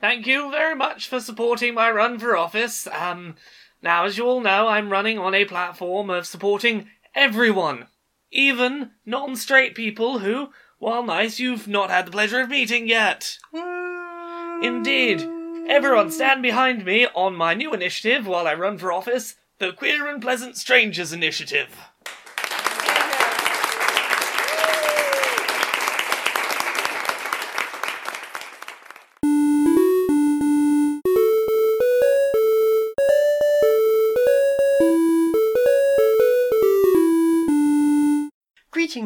Thank you very much for supporting my run for office. Um, now, as you all know, I'm running on a platform of supporting everyone, even non straight people who, while nice, you've not had the pleasure of meeting yet. Indeed. Everyone stand behind me on my new initiative while I run for office the Queer and Pleasant Strangers Initiative.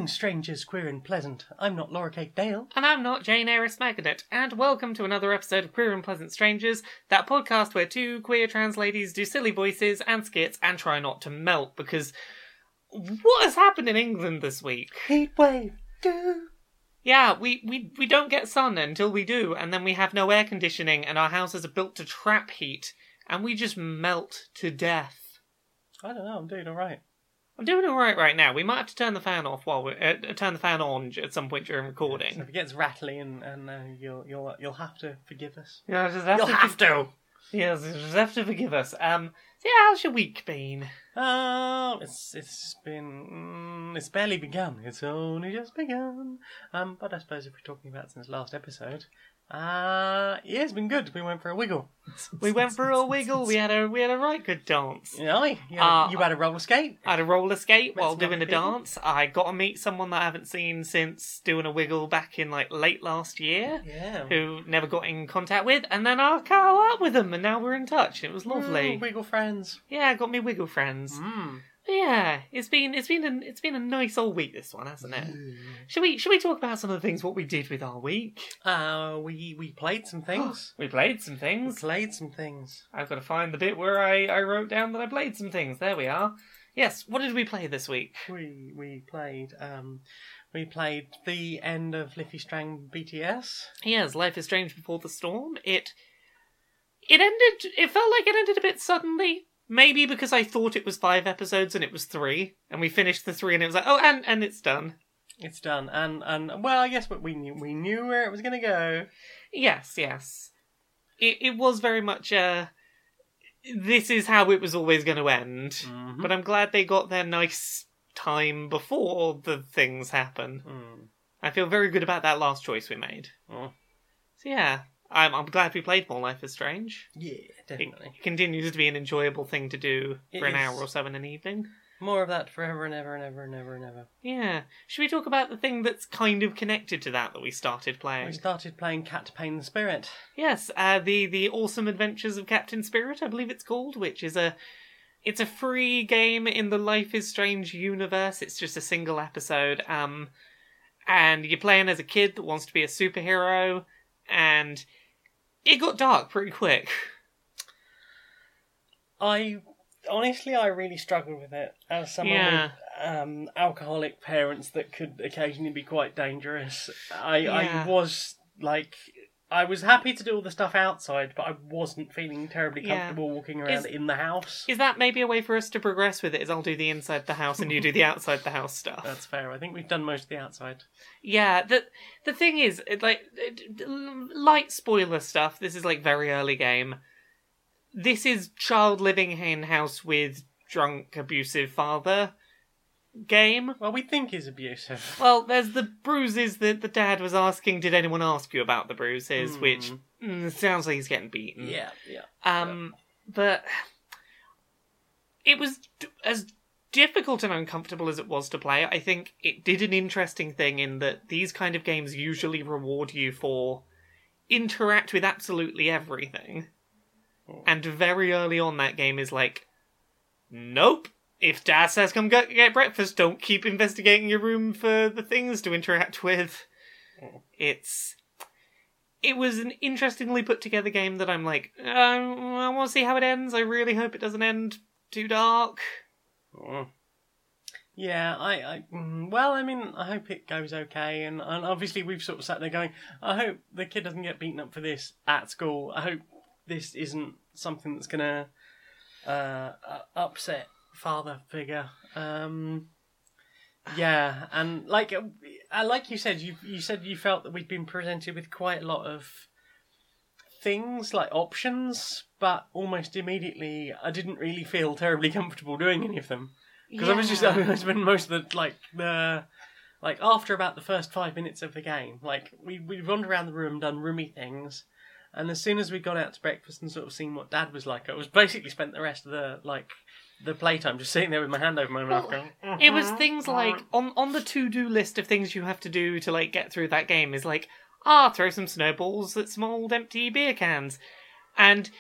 Strangers, queer and pleasant. I'm not Laura Kate Dale. And I'm not Jane Eris Magnet, and welcome to another episode of Queer and Pleasant Strangers, that podcast where two queer trans ladies do silly voices and skits and try not to melt, because what has happened in England this week? Heat wave, do. Yeah, we, we, we don't get sun until we do, and then we have no air conditioning, and our houses are built to trap heat, and we just melt to death. I don't know. I'm doing all right. I'm doing all right right now. We might have to turn the fan off while we uh, turn the fan on at some point during recording. So if it gets rattly, and, and uh, you'll you'll you'll have to forgive us. Yeah, just have You'll to have to. Yes, just have to forgive us. Um, so yeah, how's your week been? Oh, it's it's been mm, it's barely begun. It's only just begun. Um, but I suppose if we're talking about since last episode, uh yeah, it's been good. We went for a wiggle. We went for a wiggle. We had a we had a right good dance. Aye. you, had, Uh, you had a roller skate. I had a roller skate Met while some doing other a people. dance. I got to meet someone that I haven't seen since doing a wiggle back in like late last year. Yeah. Who never got in contact with, and then I caught up with them, and now we're in touch. It was lovely. Mm, wiggle friends. Yeah, I got me wiggle friends. Mm. Yeah, it's been it's been a, it's been a nice old week this one, hasn't it? Should we should we talk about some of the things what we did with our week? Uh, we we played some things. We played some we things. played some things. I've got to find the bit where I, I wrote down that I played some things. There we are. Yes, what did we play this week? We we played um we played the end of Life is Strange BTS. Yes, Life is Strange Before the Storm. It it ended it felt like it ended a bit suddenly. Maybe because I thought it was five episodes and it was three, and we finished the three and it was like, oh and and it's done. It's done, and and well, I guess what we knew we knew where it was gonna go. Yes, yes. It it was very much uh this is how it was always going to end. Mhm. But I'm glad they got their nice time before the things happen. Mm. I feel very good about that last choice we made. Oh. So yeah, I'm I'm glad we played more Life is Strange. Yeah, definitely. It continues to be an enjoyable thing to do It for an is. hour or so in an evening. More of that forever and ever and ever and ever and ever. Yeah. Should we talk about the thing that's kind of connected to that that we started playing? We playing? started playing Captain Spirit. Yes, uh, the the awesome adventures of Captain Spirit, I believe it's called, which is a it's a free game in the Life is Strange universe. It's just a single episode, um, and you're playing as a kid that wants to be a superhero, and it got dark pretty quick. I honestly, I really struggled with it as someone Yeah. with um, alcoholic parents that could occasionally be quite dangerous. I, Yeah. I was like, I was happy to do all the stuff outside, but I wasn't feeling terribly Yeah. comfortable walking around Is- in the house. Is that maybe a way for us to progress with it? Is I'll do the inside the house and you do the outside the house stuff. That's fair. I think we've done most of the outside. Yeah, the the thing is, it, like it- light spoiler stuff. This is like very early game. This is child living in house with drunk abusive father game. Well, we think he's abusive. Well, there's the bruises that the dad was asking. Did anyone ask you about the bruises? Hmm. Which mm, sounds like he's getting beaten. Yeah, yeah. Um, but it was d- as difficult and uncomfortable as it was to play. I think it did an interesting thing in that these kind of games usually reward you for interact with absolutely everything. And very early on, that game is like, nope. If dad says come get, get breakfast, don't keep investigating your room for the things to interact with. It's it was an interestingly put together game that I'm like, uh, I want to see how it ends. I really hope it doesn't end too dark. Mm. Yeah, I, I, mm, well, I mean, I hope it goes okay, and, and obviously we've sort of sat there going, I hope the kid doesn't get beaten up for this at school. I hope this isn't something that's gonna uh, upset father figure. Um, yeah, and like, uh, like you said, you you said you felt that we'd been presented with quite a lot of things like options, but almost immediately I didn't really feel terribly comfortable doing any of them because I was just I, I spent most of the like the like after about the first five minutes of the game, like we we wandered around the room, done roomy things, and as soon as we got out to breakfast and sort of seen what Dad was like, I was basically spent the rest of the like the playtime just sitting there with my hand over my mouth Well, going. It was things like on on the to do list of things you have to do to like get through that game is like ah throw some snowballs at some old empty beer cans, and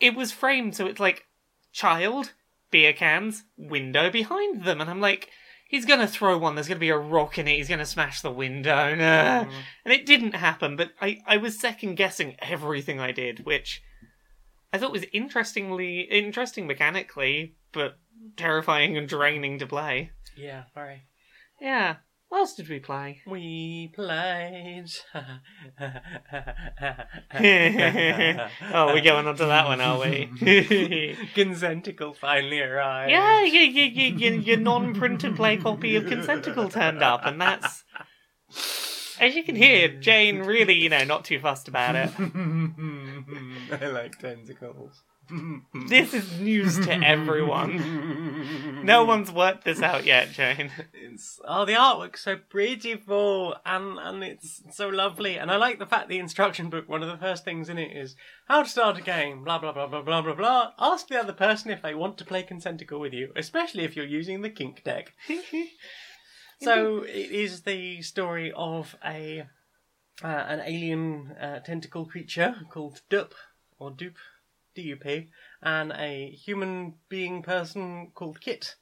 it was framed so it's like child beer cans window behind them, and I'm like he's gonna throw one. There's gonna be a rock in it. He's gonna smash the window, nah. Mm. and it didn't happen. But I I was second guessing everything I did, which I thought was interestingly interesting mechanically, but terrifying and draining to play. Yeah, very. Yeah. What else did we play? We played. oh, we're going on to that one, are we? Consentacle finally arrived. yeah, yeah, yeah, yeah, yeah, your non-print and play copy of Consentacle turned up, and that's, as you can hear, Jane really, you know, not too fussed about it. I like tentacles. This is news to everyone. No one's worked this out yet, Jane. It's, oh, the artwork's so beautiful and and it's so lovely. And I like the fact the instruction book. One of the first things in it is how to start a game. Blah blah blah blah blah blah blah. Ask the other person if they want to play Consentacle with you, especially if you're using the Kink deck. So it is the story of a uh, an alien uh, tentacle creature called Dup or Dupe, D-U-P, and a human being person called Kit,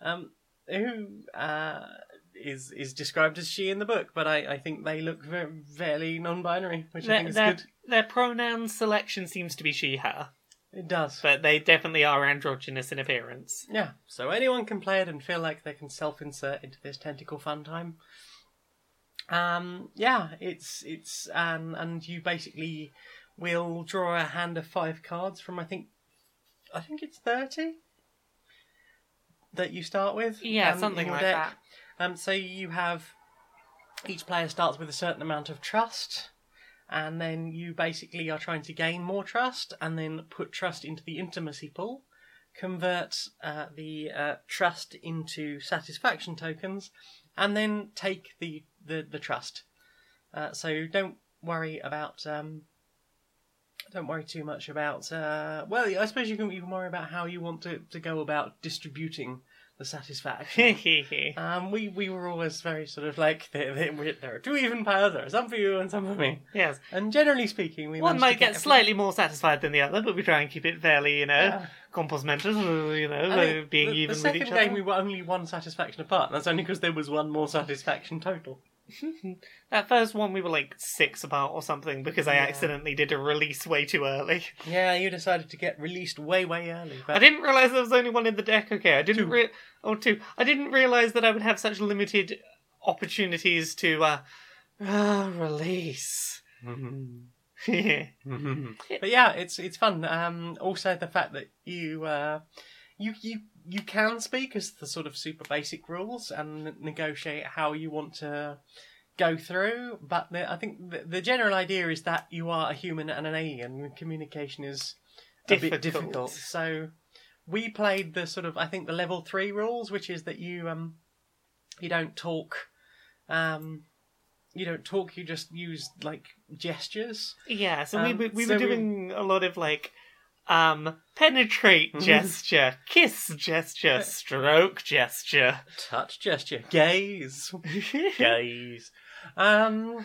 um, who uh, is is described as she in the book, but I, I think they look very, fairly non-binary, which I think is their, good. their pronoun selection seems to be she/her, It does. but they definitely are androgynous in appearance. Yeah, so anyone can play it and feel like they can self-insert into this tentacle fun time. Um, yeah, it's it's um, and you basically will draw a hand of five cards from I think I think it's thirty that you start with. Yeah, um, something like deck. that. Um, so you have each player starts with a certain amount of trust, and then you basically are trying to gain more trust, and then put trust into the intimacy pool, convert uh, the uh, trust into satisfaction tokens, and then take the the, the trust. Uh, so don't worry about. Um, don't worry too much about. Uh, well, I suppose you can you can worry about how you want to, to go about distributing the satisfaction. Um, we we were always very sort of like there, there, there are two even piles. There are some for you and some for me. yes. And generally speaking, we One might get every- slightly more satisfied than the other, but we try and keep it fairly, you know, Yeah. you know, uh, being the, even the with second each game, other. we were only one satisfaction apart. That's only because there was one more satisfaction total. That first one we were like six apart or something because I Yeah. accidentally did a release way too early. Yeah, you decided to get released way way early. But I didn't realize there was only one in the deck. Okay, I didn't re- oh two. I didn't realize that I would have such limited opportunities to uh, uh release. but yeah, it's it's fun. Um, also the fact that you uh, you you you can speak as the sort of super basic rules and negotiate how you want to go through. But the, I think the, the general idea is that you are a human and an alien. and Communication is a bit Difficult. difficult. So we played the sort of I think the level three rules, which is that you um you don't talk. Um, you don't talk. You just use like gestures. Yeah, so Um, we we, we so were we- doing a lot of like um penetrate Mhm. gesture, kiss gesture, stroke gesture. touch gesture, gaze, gaze. Um,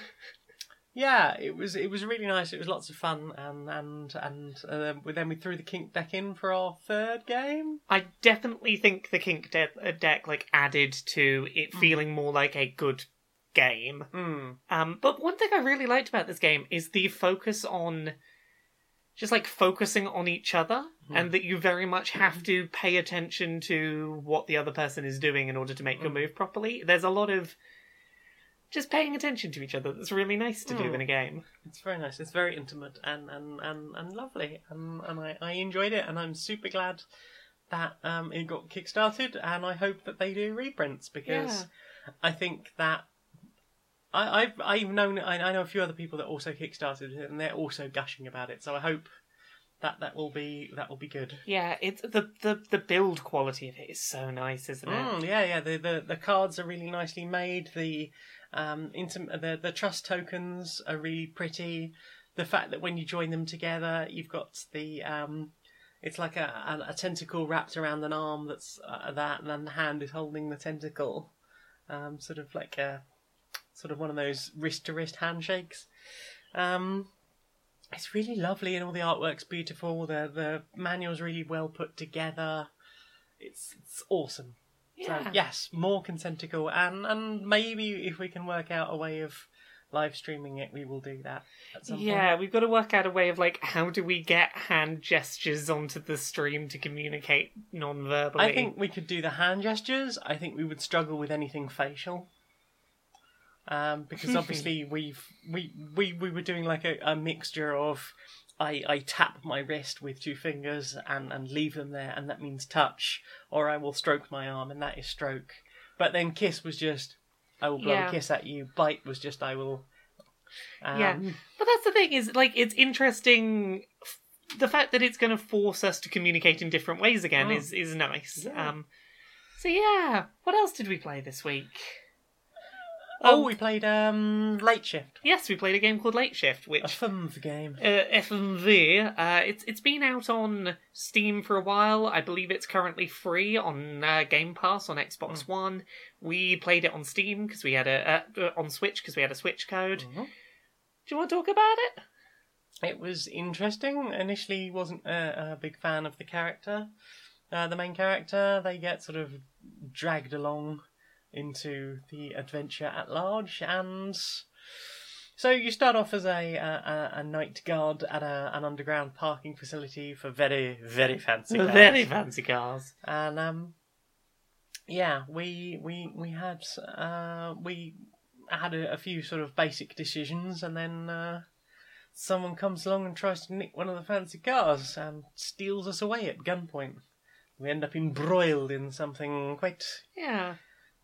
yeah, it was it was really nice. It was lots of fun, and and and uh, then we threw the kink deck in for our third game. I definitely think the kink de- uh, deck like added to it feeling more like a good game. Hmm. Um, but one thing I really liked about this game is the focus on just like focusing on each other, and that you very much have to pay attention to what the other person is doing in order to make your Mm. move properly. There's a lot of just paying attention to each other that's really nice to do Mm. in a game. It's very nice. It's very intimate and and and, and lovely, and and I, I enjoyed it, and I'm super glad that um it got kickstarted, and I hope that they do reprints because I think that I, I've I've known I, I know a few other people that also kickstarted it, and they're also gushing about it. So I hope that that will be that will be good. Yeah, it's the the the build quality of it is so nice, isn't it? Mm, yeah, yeah. The, the the cards are really nicely made. The um intim- the the trust tokens are really pretty. The fact that when you join them together, you've got the um. It's like a, a, a tentacle wrapped around an arm that's uh, that, and then the hand is holding the tentacle, um, sort of like a, sort of one of those wrist to wrist handshakes. Um, it's really lovely, and all the artwork's beautiful. The the manual's really well put together. It's it's awesome. Yeah. So yes, more Consentacle, and and maybe if we can work out a way of live streaming it, we will do that at some Yeah, we've got to work out a way of like how do we get hand gestures onto the stream to communicate non-verbally. I think we could do the hand gestures. I think we would struggle with anything facial. Um, because obviously we've we, we we were doing like a, a mixture of I, I tap my wrist with two fingers and, and leave them there and that means touch or I will stroke my arm and that is stroke. But then kiss was just I will blow Yeah. a kiss at you. Bite was just I will um, Yeah. But that's the thing is like it's interesting. f- The fact that it's going to force us to communicate in different ways again Mm. is is nice. Yeah. Um, so yeah, what else did we play this week? Oh, Um, we played um Late Shift. Yes, we played a game called Late Shift, A which fun game. uh, FMV. Uh, it's it's been out on Steam for a while. I believe it's currently free on uh, Game Pass on Xbox One. We played it on Steam because we had a uh, uh, on Switch because we had a Switch code. Mhm. Do you want to talk about it? It was interesting. Initially, wasn't a, a big fan of the character. Uh, the main character, they get sort of dragged along into the adventure at large, and so you start off as a a, a night guard at a, an underground parking facility for very very fancy cars. Very fancy cars. and um yeah we we we had uh we had a, a few sort of basic decisions and then uh someone comes along and tries to nick one of the fancy cars and steals us away at gunpoint we end up embroiled in something quite Yeah,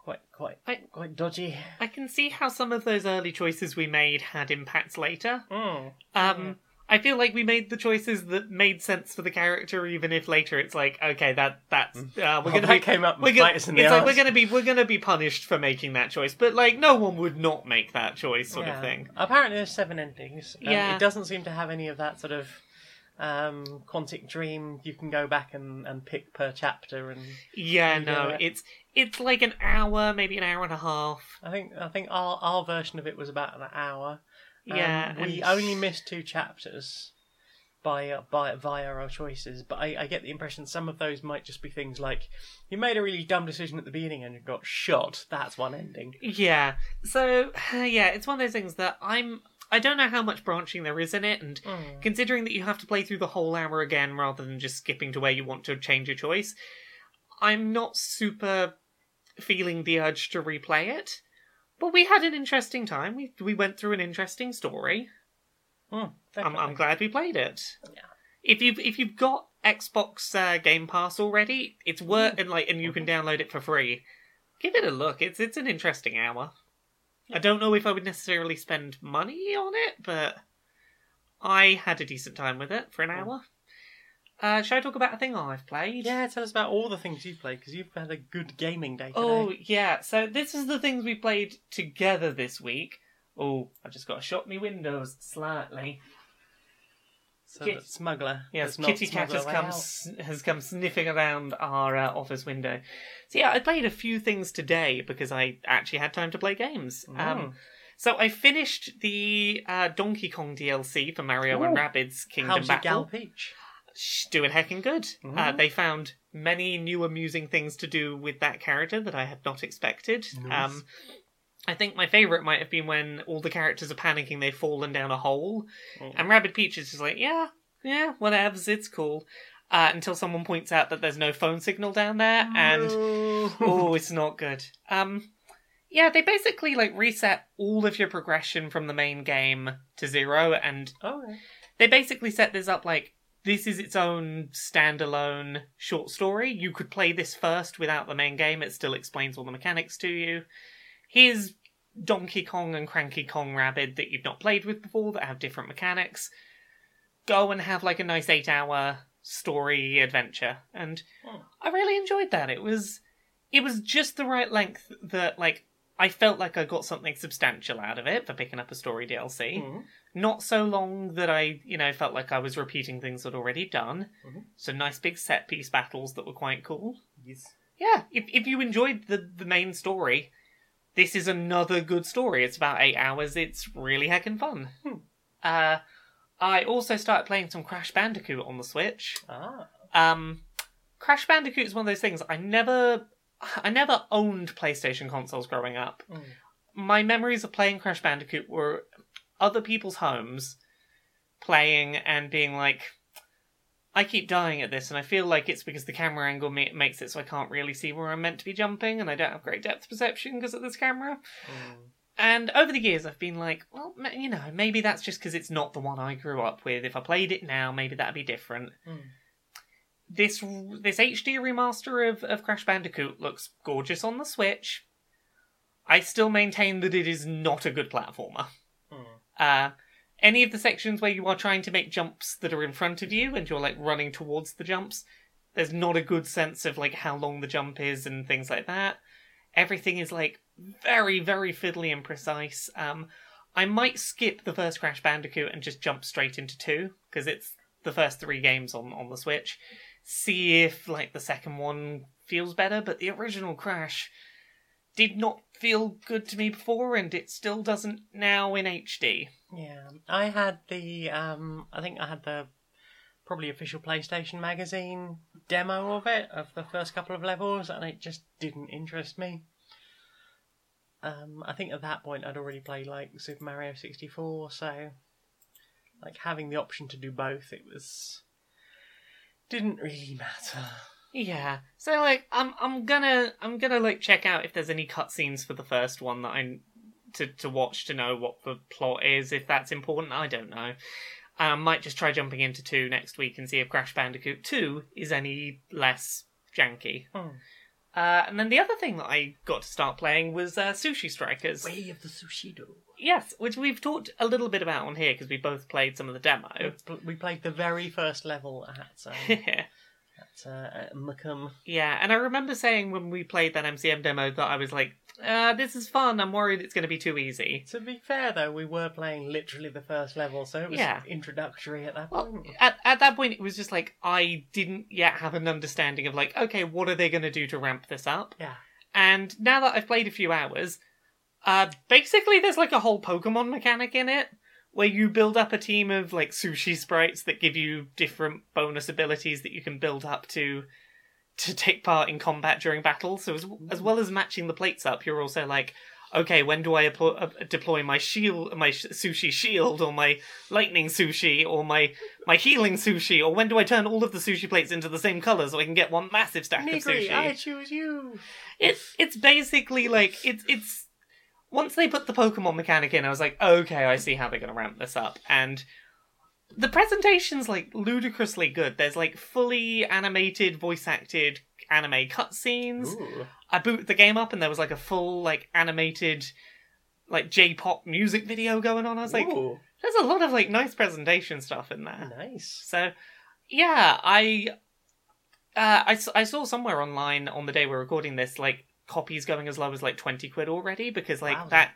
quite quite I- quite dodgy I can see how some of those early choices we made had impacts later. mm. Um, I feel like we made the choices that made sense for the character, even if later it's like, okay, that that's uh, we're Well, gonna be came up we're gonna, us in the it's like we're gonna be we're gonna be punished for making that choice, but like no one would not make that choice, sort Yeah. of thing. Apparently, there's seven endings. Um, Yeah. It doesn't seem to have any of that sort of um, Quantic Dream. You can go back and, and pick per chapter, and Yeah, no, it. it's it's like an hour, maybe an hour and a half. I think I think our our version of it was about an hour. Um, Yeah, we and- only missed two chapters by uh, by via our choices, but I, I get the impression some of those might just be things like you made a really dumb decision at the beginning and you got shot. That's one ending. Yeah. So yeah, it's one of those things that I'm. I don't know how much branching there is in it, and Mm. considering that you have to play through the whole hour again rather than just skipping to where you want to change your choice, I'm not super feeling the urge to replay it. But we had an interesting time. We we went through an interesting story. Mm, I'm. I'm glad we played it. Yeah. If you've if you've got Xbox uh, Game Pass already, it's worth and like and you can download it for free. Give it a look. It's it's an interesting hour. I don't know if I would necessarily spend money on it, but I had a decent time with it for an hour. Uh, shall I talk about a thing I've played? Yeah, tell us about all the things you've played because you've had a good gaming day today. Oh yeah. So this is the things we played together this week. Oh, I've just got to shut me windows slightly. So Kit- that smuggler. Yes, not Kitty Cat has come out. s- has come sniffing around our uh, office window. So yeah, I played a few things today because I actually had time to play games. Mm. Um, so I finished the uh, Donkey Kong DLC for Mario and. Rabbids Kingdom How's your gal Battle. Peach? Shh, doing heckin' good. Uh, Mhm. they found many new amusing things to do with that character that I had not expected. Nice. Um, I think my favourite might have been when all the characters are panicking, they've fallen down a hole, Mm. and Rabbid Peach is just like, yeah, yeah, whatevs, it's cool. Uh, until someone points out that there's no phone signal down there, and No. oh, it's not good. Um, yeah, they basically like reset all of your progression from the main game to zero, and oh, they basically set this up like this is its own standalone short story. You could play this first without the main game; it still explains all the mechanics to you. Here's Donkey Kong and Cranky Kong Rabbid that you've not played with before that have different mechanics, go and have like a nice eight hour story adventure. And Hmm. I really enjoyed that. It was it was just the right length that like I felt like I got something substantial out of it for picking up a story DLC. Mhm. Not so long that I, you know, felt like I was repeating things I'd already done. Mhm. So nice big set piece battles that were quite cool. Yes. Yeah, if if you enjoyed the the main story, this is another good story. It's about eight hours. It's really heckin' fun. Hmm. Uh, I also started playing some Crash Bandicoot on the Switch. Ah. Um, Crash Bandicoot is one of those things I never, I never owned PlayStation consoles growing up. Mm. My memories of playing Crash Bandicoot were other people's homes, playing and being like, I keep dying at this, and I feel like it's because the camera angle ma- makes it so I can't really see where I'm meant to be jumping, and I don't have great depth perception because of this camera. Mm. And over the years, I've been like, well, you know, maybe that's just because it's not the one I grew up with. If I played it now, maybe that'd be different. Mm. This this HD remaster of, of Crash Bandicoot looks gorgeous on the Switch. I still maintain that it is not a good platformer. Mm. Uh, any of the sections where you are trying to make jumps that are in front of you and you're like running towards the jumps, there's not a good sense of like how long the jump is and things like that. Everything is like very, very fiddly and precise. Um, I might skip the first Crash Bandicoot and just jump straight into two because it's the first three games on on the Switch. See if like the second one feels better, but the original Crash did not feel good to me before, and it still doesn't now in HD. Yeah, I had the um, I think I had the probably official PlayStation magazine demo of it of the first couple of levels, and it just didn't interest me. Um, I think at that point I'd already played like Super Mario sixty four, so like having the option to do both, it was didn't really matter. Yeah. So like I'm I'm gonna I'm gonna like check out if there's any cutscenes for the first one that I to to watch to know what the plot is if that's important. I don't know. I might just try jumping into two next week and see if Crash Bandicoot 2 is any less janky. Hmm. Uh, and then the other thing that I got to start playing was uh, Sushi Strikers. Way of the Sushido. Yes, which we've talked a little bit about on here because we both played some of the demo. We played the very first level at um, at, uh, at MCM. Yeah, and I remember saying when we played that MCM demo that I was like, uh, this is fun. I'm worried it's going to be too easy. To be fair, though, we were playing literally the first level, so it was Yeah. introductory at that Well, point. at, at that point, it was just like, I didn't yet have an understanding of, like, okay, what are they going to do to ramp this up? Yeah. And now that I've played a few hours, uh, basically there's like a whole Pokemon mechanic in it where you build up a team of like sushi sprites that give you different bonus abilities that you can build up to to take part in combat during battle. So as, as well as matching the plates up, you're also like, okay, when do I applo- uh, deploy my shield, my sh- sushi shield, or my lightning sushi, or my my healing sushi, or when do I turn all of the sushi plates into the same color so I can get one massive stack of sushi? I choose you. It's it's basically like it's it's once they put the Pokemon mechanic in, I was like, okay, I see how they're gonna ramp this up. And the presentation's like ludicrously good. There's like fully animated, voice acted anime cutscenes. I boot the game up and there was like a full like animated like J pop music video going on. I was like, Ooh, there's a lot of like nice presentation stuff in there. nice. So, yeah, I, uh, I, I saw somewhere online on the day we're recording this, like copies going as low as like twenty quid already because like Wowza. that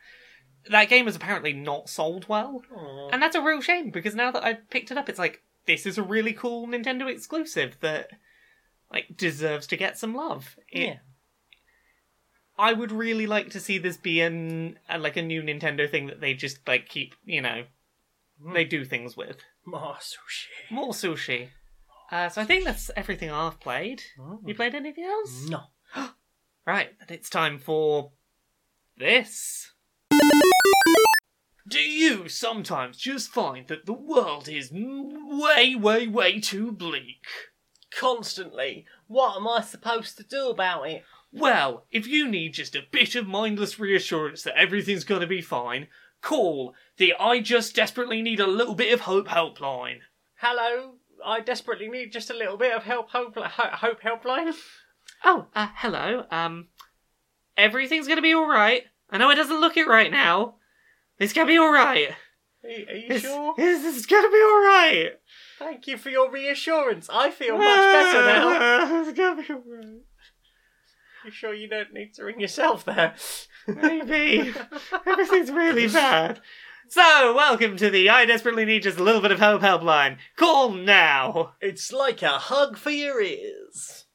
that game is apparently not sold well, Aw. and that's a real shame because now that I've picked it up, it's like this is a really cool Nintendo exclusive that like deserves to get some love. It- yeah. I would really like to see this be an uh, like a new Nintendo thing that they just like keep you know Hmm. they do things with. More sushi. More sushi. Uh, so I think that's everything I've played. Mm. You played anything else? No. Right, then it's time for this. Do you sometimes just find that the world is way, way, way too bleak? Constantly. What am I supposed to do about it? Well, if you need just a bit of mindless reassurance that everything's gonna be fine, call the I Just Desperately Need a Little Bit of Hope helpline. Hello. I desperately need just a little bit of help. Hope, hope helpline. Oh, uh, hello. Um, everything's gonna be alright. I know it doesn't look it right now. It's gonna be alright. Are, are you It's, sure? it's, it's gonna be alright. Thank you for your reassurance. I feel much better now. it's gonna be alright. You sure you don't need to ring yourself there? Maybe. Everything's really bad. So, welcome to the I Desperately Need Just a Little Bit of Help helpline. Call now. It's like a hug for your ears.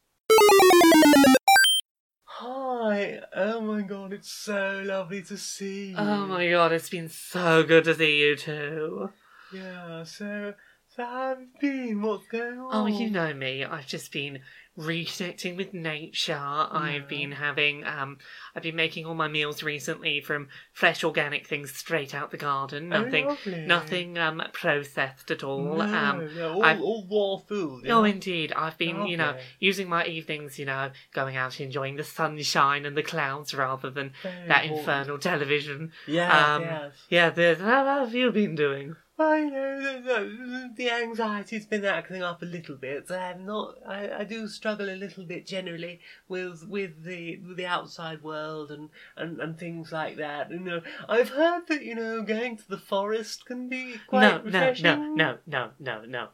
Hi. Oh my god, it's so lovely to see you. Oh my god, it's been so good to see you too. Yeah, so, have you been? What's going on? Oh, you know me. I've just been reconnecting with nature. I've been having um I've been making all my meals recently from fresh organic things straight out the garden. Oh, Nothing lovely. nothing um processed at all. No, um no, all, I've- all raw food. Oh, indeed. I've been, you know, Lovely. using my evenings, you know, going out enjoying the sunshine and the clouds rather than Very that important. infernal television. Yeah, Um, yes. Yeah, the, how have you been doing? I know the, the, the anxiety's been acting up a little bit. I'm not. I, I do struggle a little bit generally with with the with the outside world and, and, and things like that. You know, I've heard that you know going to the forest can be quite No, no, refreshing. no, no, no, no, no.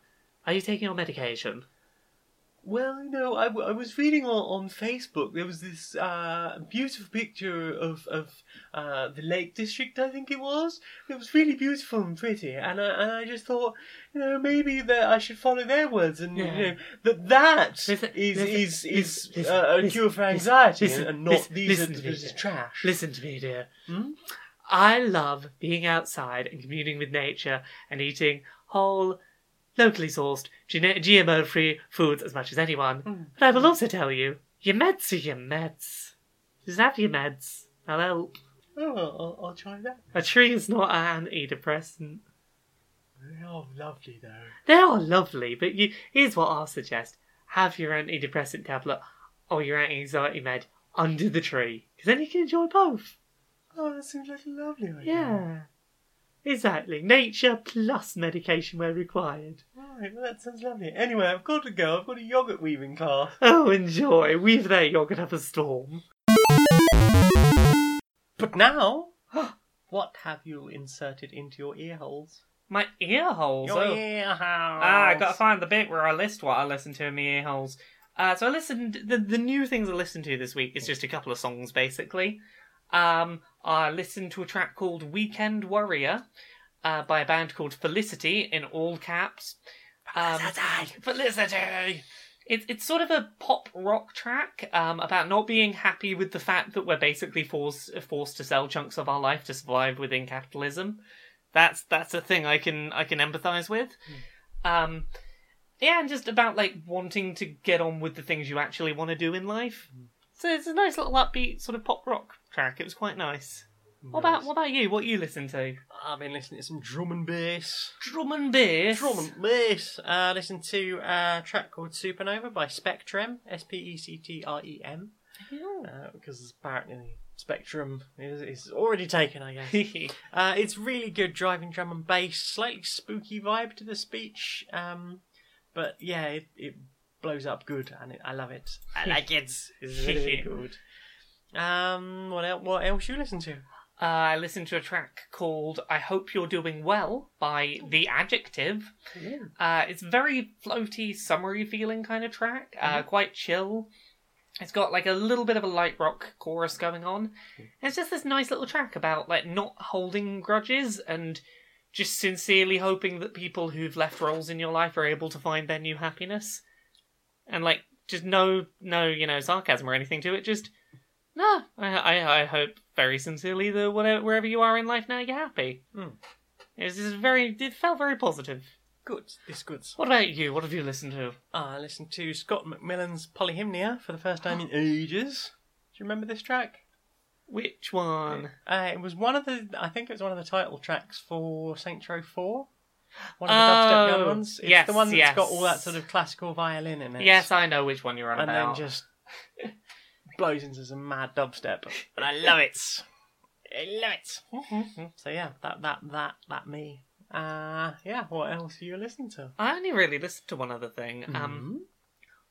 Are you taking your medication? Well, you know, I, w- I was reading on, on Facebook. There was this uh, beautiful picture of of uh, the Lake District. I think it was. It was really beautiful and pretty, and I and I just thought, you know, maybe that I should follow their words, and Yeah. you know, that that Listen- is listen- is is listen- uh, a cure for anxiety, listen- and not these are to me, this is trash. Listen to me, dear. Hmm? I love being outside and communing with nature and eating whole, locally sourced, GMO free foods as much as anyone. Mm. But I will also tell you, your meds are your meds. Just have your meds. I'll help. Oh, I'll, I'll try that. A tree is not an antidepressant. They are lovely though. They are lovely, but you, here's what I'll suggest. Have your antidepressant tablet or your anti-anxiety med under the tree. Because then you can enjoy both. Oh, that seems like a lovely idea. Yeah. Exactly. Nature plus medication where required. Right, well, that sounds lovely. Anyway, I've got to go. I've got a yogurt weaving class. Oh, enjoy. Weave that yogurt up a storm. But now, what have you inserted into your ear holes? My ear holes. Your oh. ear holes. Ah, I gotta find the bit where I list what I listen to in my ear holes. Uh, so I listened. The the new things I listened to this week is just a couple of songs, basically. Um, I listened to a track called "Weekend Warrior" uh, by a band called Felicity in all caps. Um, Felicity. It's it's sort of a pop rock track um, about not being happy with the fact that we're basically forced forced to sell chunks of our life to survive within capitalism. That's that's a thing I can I can empathise with. Um, yeah, and just about like wanting to get on with the things you actually want to do in life. So it's a nice little upbeat sort of pop rock track. It was quite nice. What about what about you? What you listen to? I've been listening to some drum and bass. Drum and bass. Drum and bass. Uh, listen to a track called Supernova by Spectrem. S P E C T R E M. Uh, because apparently Spectrum is, is already taken, I guess. Uh, it's really good driving drum and bass, slightly spooky vibe to the speech. Um, but yeah, it, it blows up good, and it, I love it. I like it. It's really good. Um, what else? What else you listen to? Uh, I listened to a track called "I Hope You're Doing Well" by The Adjective. Yeah. Uh, it's very floaty, summery feeling kind of track. Uh, quite chill. It's got like a little bit of a light rock chorus going on. And it's just this nice little track about like not holding grudges and just sincerely hoping that people who've left roles in your life are able to find their new happiness. And like just no no, you know, sarcasm or anything to it, just no, I, I, I hope very sincerely that whatever, wherever you are in life now, you're happy. Hmm. It was just very, it felt very positive. Good. This good. What about you? What have you listened to? I listened to Scott McMillan's Polyhymnia for the first time in ages. Do you remember this track? Which one? Uh, it was one of the, I think it was one of the title tracks for Saints Row 4. One of the Oh, dubstep young ones. It's yes, the one that's yes. got all that sort of classical violin in it. Yes, I know which one you're on and about. then just blows into some mad dubstep. And I love it. I love it. so yeah, that that that that me. Uh yeah, what else are you listening to? I only really listened to one other thing. Mm-hmm. Um,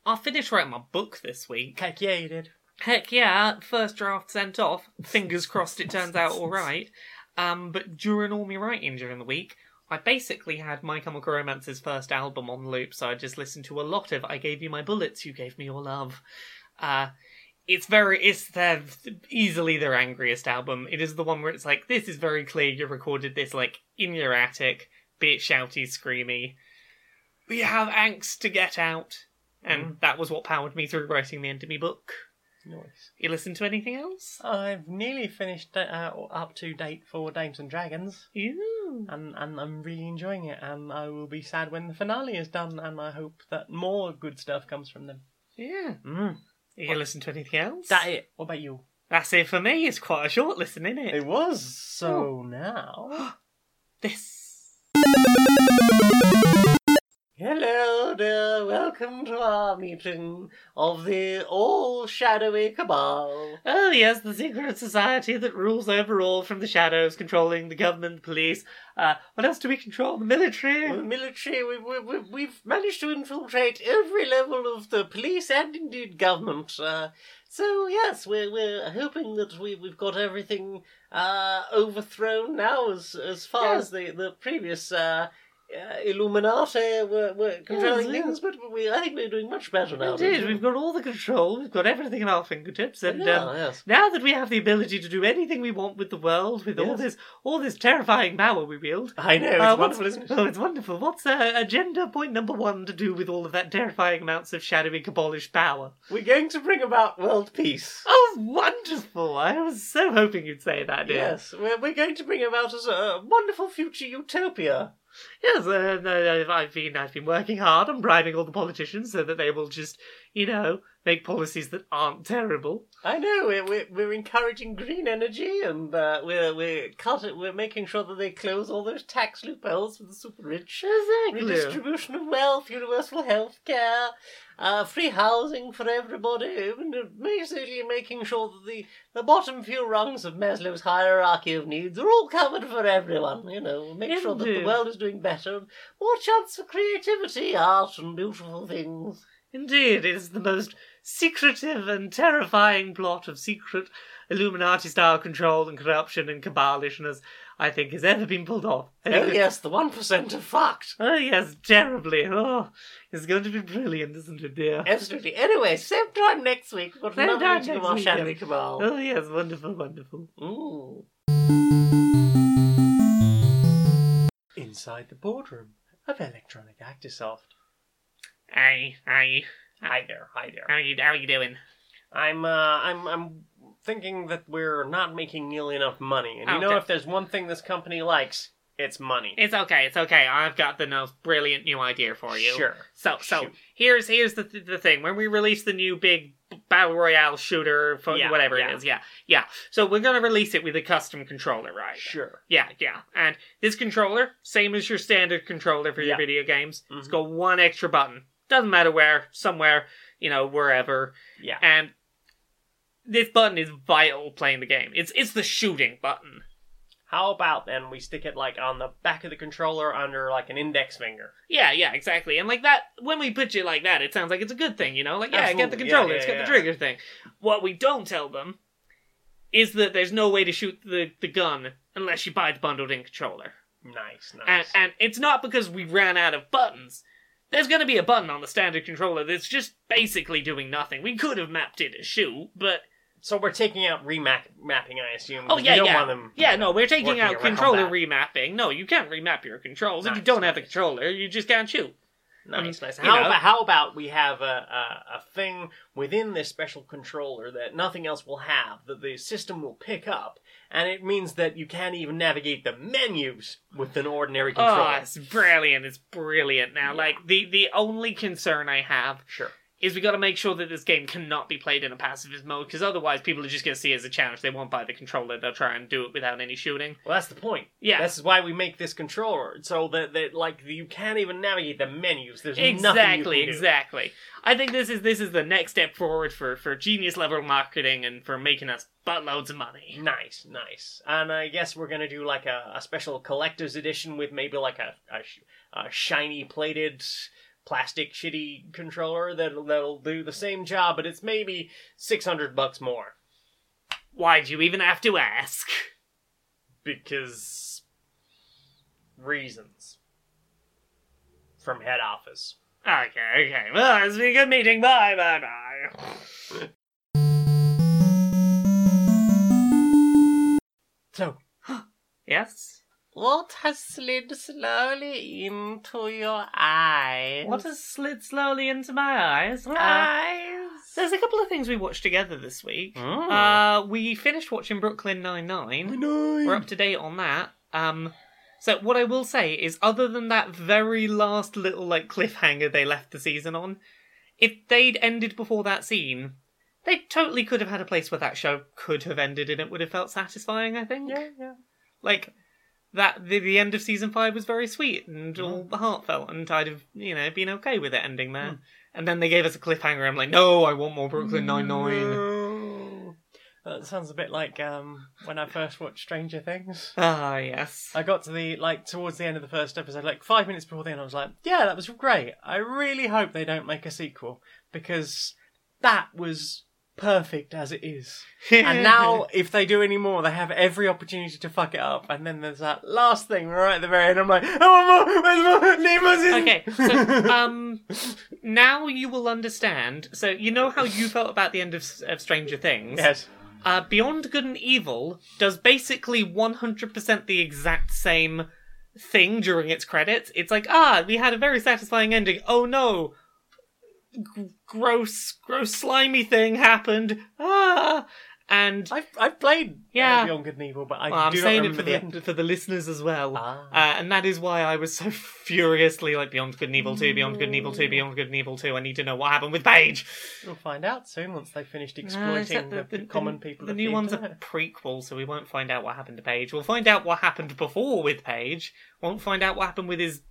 I finished writing my book this week. Heck yeah, you did. Heck yeah, first draft sent off. Fingers crossed it turns out alright. Um, but during all my writing during the week, I basically had My Chemical Romance's first album on loop, so I just listened to a lot of I Gave You My Bullets, You Gave Me Your Love. Uh, it's very, it's their, easily their angriest album. It is the one where it's like, this is very clear you recorded this, like, in your attic, bit shouty, screamy. We have angst to get out. And that was what powered me through writing the end of my book. Nice. You listen to anything else? I've nearly finished uh, up to date for Dames and Dragons, Ew. and, and I'm really enjoying it. And I will be sad when the finale is done, and I hope that more good stuff comes from them. Yeah. Mm. You listen to anything else? That it. What about you? That's it for me. It's quite a short listen, isn't it? It was. So now. This. Hello there, welcome to our meeting of the all shadowy cabal. Oh, yes, the secret society that rules over all from the shadows, controlling the government, the police. Uh, what else do we control? The military? The military, we, we, we, we've managed to infiltrate every level of the police and indeed government. Uh, so, yes, we're, we're hoping that we, we've got everything uh, overthrown now as, as far as the, the previous uh, uh, Illuminati were, were controlling Yes, things, but we, I think we're doing much better now. Indeed, we? we've got all the control, we've got everything at our fingertips, and Yeah, um, yes. now that we have the ability to do anything we want with the world, with all this all this terrifying power we wield. I know, it's uh, wonderful, what's- isn't it? Oh, it's wonderful. What's uh, agenda point number one to do with all of that terrifying amounts of shadowy cabalish power? We're going to bring about world peace. Oh, wonderful! I was so hoping you'd say that, dear. Yes, we're, we're going to bring about us a wonderful future utopia. Yes, uh, I've been I've been working hard on bribing all the politicians so that they will just, you know, make policies that aren't terrible. I know we're we're, we're encouraging green energy, and uh, we're we're cut we're making sure that they close all those tax loopholes for the super rich. Exactly. Redistribution of wealth, universal health care, uh, free housing for everybody, and basically making sure that the, the bottom few rungs of Maslow's hierarchy of needs are all covered for everyone. You know, make sure that the world is doing better, more chance for creativity, art, and beautiful things. Indeed, it is the most secretive and terrifying plot of secret Illuminati-style control and corruption and cabalishness I think has ever been pulled off. I Oh think it- yes, the one percent are fucked. Oh yes, terribly. Oh, it's going to be brilliant, isn't it, dear? Absolutely. Anyway, same time next week. We've got Same another time meeting of next our week, shadowy yeah. cabal. Oh yes, wonderful, wonderful. Ooh. Inside the boardroom of Electronic Actisoft. Hey, hey, Hi there, hi there. how you how you doing? I'm uh I'm I'm thinking that we're not making nearly enough money. And you know Okay. if there's one thing this company likes, it's money. It's okay, it's okay. I've got the most brilliant new idea for you. Sure. So, so Shoot. here's here's the the thing. When we release the new big battle royale shooter, for Yeah, whatever yeah. it is, yeah, yeah. So we're gonna release it with a custom controller, right? Sure. Yeah, yeah. And this controller, same as your standard controller for your Yeah. video games, it's Mhm. got one extra button. Doesn't matter where, somewhere, you know, wherever. Yeah. And this button is vital playing the game. It's it's the shooting button. How about then we stick it like on the back of the controller under like an index finger? Yeah, yeah, exactly. And like that, when we put it like that, it sounds like it's a good thing, you know? Like, yeah, get the controller, Yeah, it's yeah, got yeah. the trigger thing. What we don't tell them is that there's no way to shoot the, the gun unless you buy the bundled in controller. Nice, nice. And, and it's not because we ran out of buttons. There's going to be a button on the standard controller that's just basically doing nothing. We could have mapped it as shoot, but so we're taking out remap mapping, I assume. oh 'cause yeah, we don't yeah, want them yeah. No, we're taking working out around controller that. remapping. No, you can't remap your controls if you Nice, don't have a nice. controller. You just can't shoot. Nice, Um, nice. you How know. about how about we have a, a a thing within this special controller that nothing else will have that the system will pick up, and it means that you can't even navigate the menus with an ordinary controller. Oh, controller. it's brilliant! It's brilliant. Now, Yeah. like the the only concern I have Sure. Is we got to make sure that this game cannot be played in a pacifist mode because otherwise people are just going to see it as a challenge. They won't buy the controller. They'll try and do it without any shooting. Well, that's the point. Yeah. That's why we make this controller so that, that like you can't even navigate the menus. There's nothing Exactly, exactly. I think this is this is the next step forward for for genius level marketing and for making us buttloads of money. Nice, nice. And I guess we're gonna do like a, a special collector's edition with maybe like a a, a shiny plated plastic shitty controller that'll that'll do the same job, but it's maybe six hundred bucks more Why'd you even have to ask? because reasons from head office. Okay, okay. Well, it's been a good meeting. Bye, bye, bye. So, Yes? What has slid slowly into your eyes? What has slid slowly into my eyes? Uh, eyes? there's a couple of things we watched together this week. Mm. Uh, we finished watching Brooklyn Nine-Nine. We're up to date on that. Um, so what I will say is, other than that very last little like cliffhanger they left the season on, if they'd ended before that scene, they totally could have had a place where that show could have ended, and it would have felt satisfying. I think. Yeah, yeah. Like that, the, the end of season five was very sweet and all heartfelt, and I'd have you know been okay with it ending there. And then they gave us a cliffhanger. I'm like, no, I want more Brooklyn Nine Nine. No. That sounds a bit like um, when I first watched Stranger Things. Ah, yes. I got to the like towards the end of the first episode, like five minutes before the end, I was like, "Yeah, that was great. I really hope they don't make a sequel because that was perfect as it is." And now, if they do any more, they have every opportunity to fuck it up. And then there's that last thing right at the very end. I'm like, "I want more. More? In." Okay, so um, now you will understand. So you know how you felt about the end of, of Stranger Things. Yes. Uh, Beyond Good and Evil does basically 100% the exact same thing during its credits. It's like, ah, we had a very satisfying ending. Oh no, G- gross, gross, slimy thing happened. Ah, and I've I've played Yeah. uh, Beyond Good and Evil, but I well, I'm saying it for the, the for the listeners as well. Ah. Uh, and that is why I was so furiously like Beyond Good and Evil 2, Beyond Good and Evil 2, Beyond Good and Evil 2. I need to know what happened with Pey'j. We'll find out soon once they've finished Uh, exploiting except the, the common people. The new one's a prequel, so we won't find out what happened to Pey'j. We'll find out what happened before with Pey'j. Won't find out what happened with his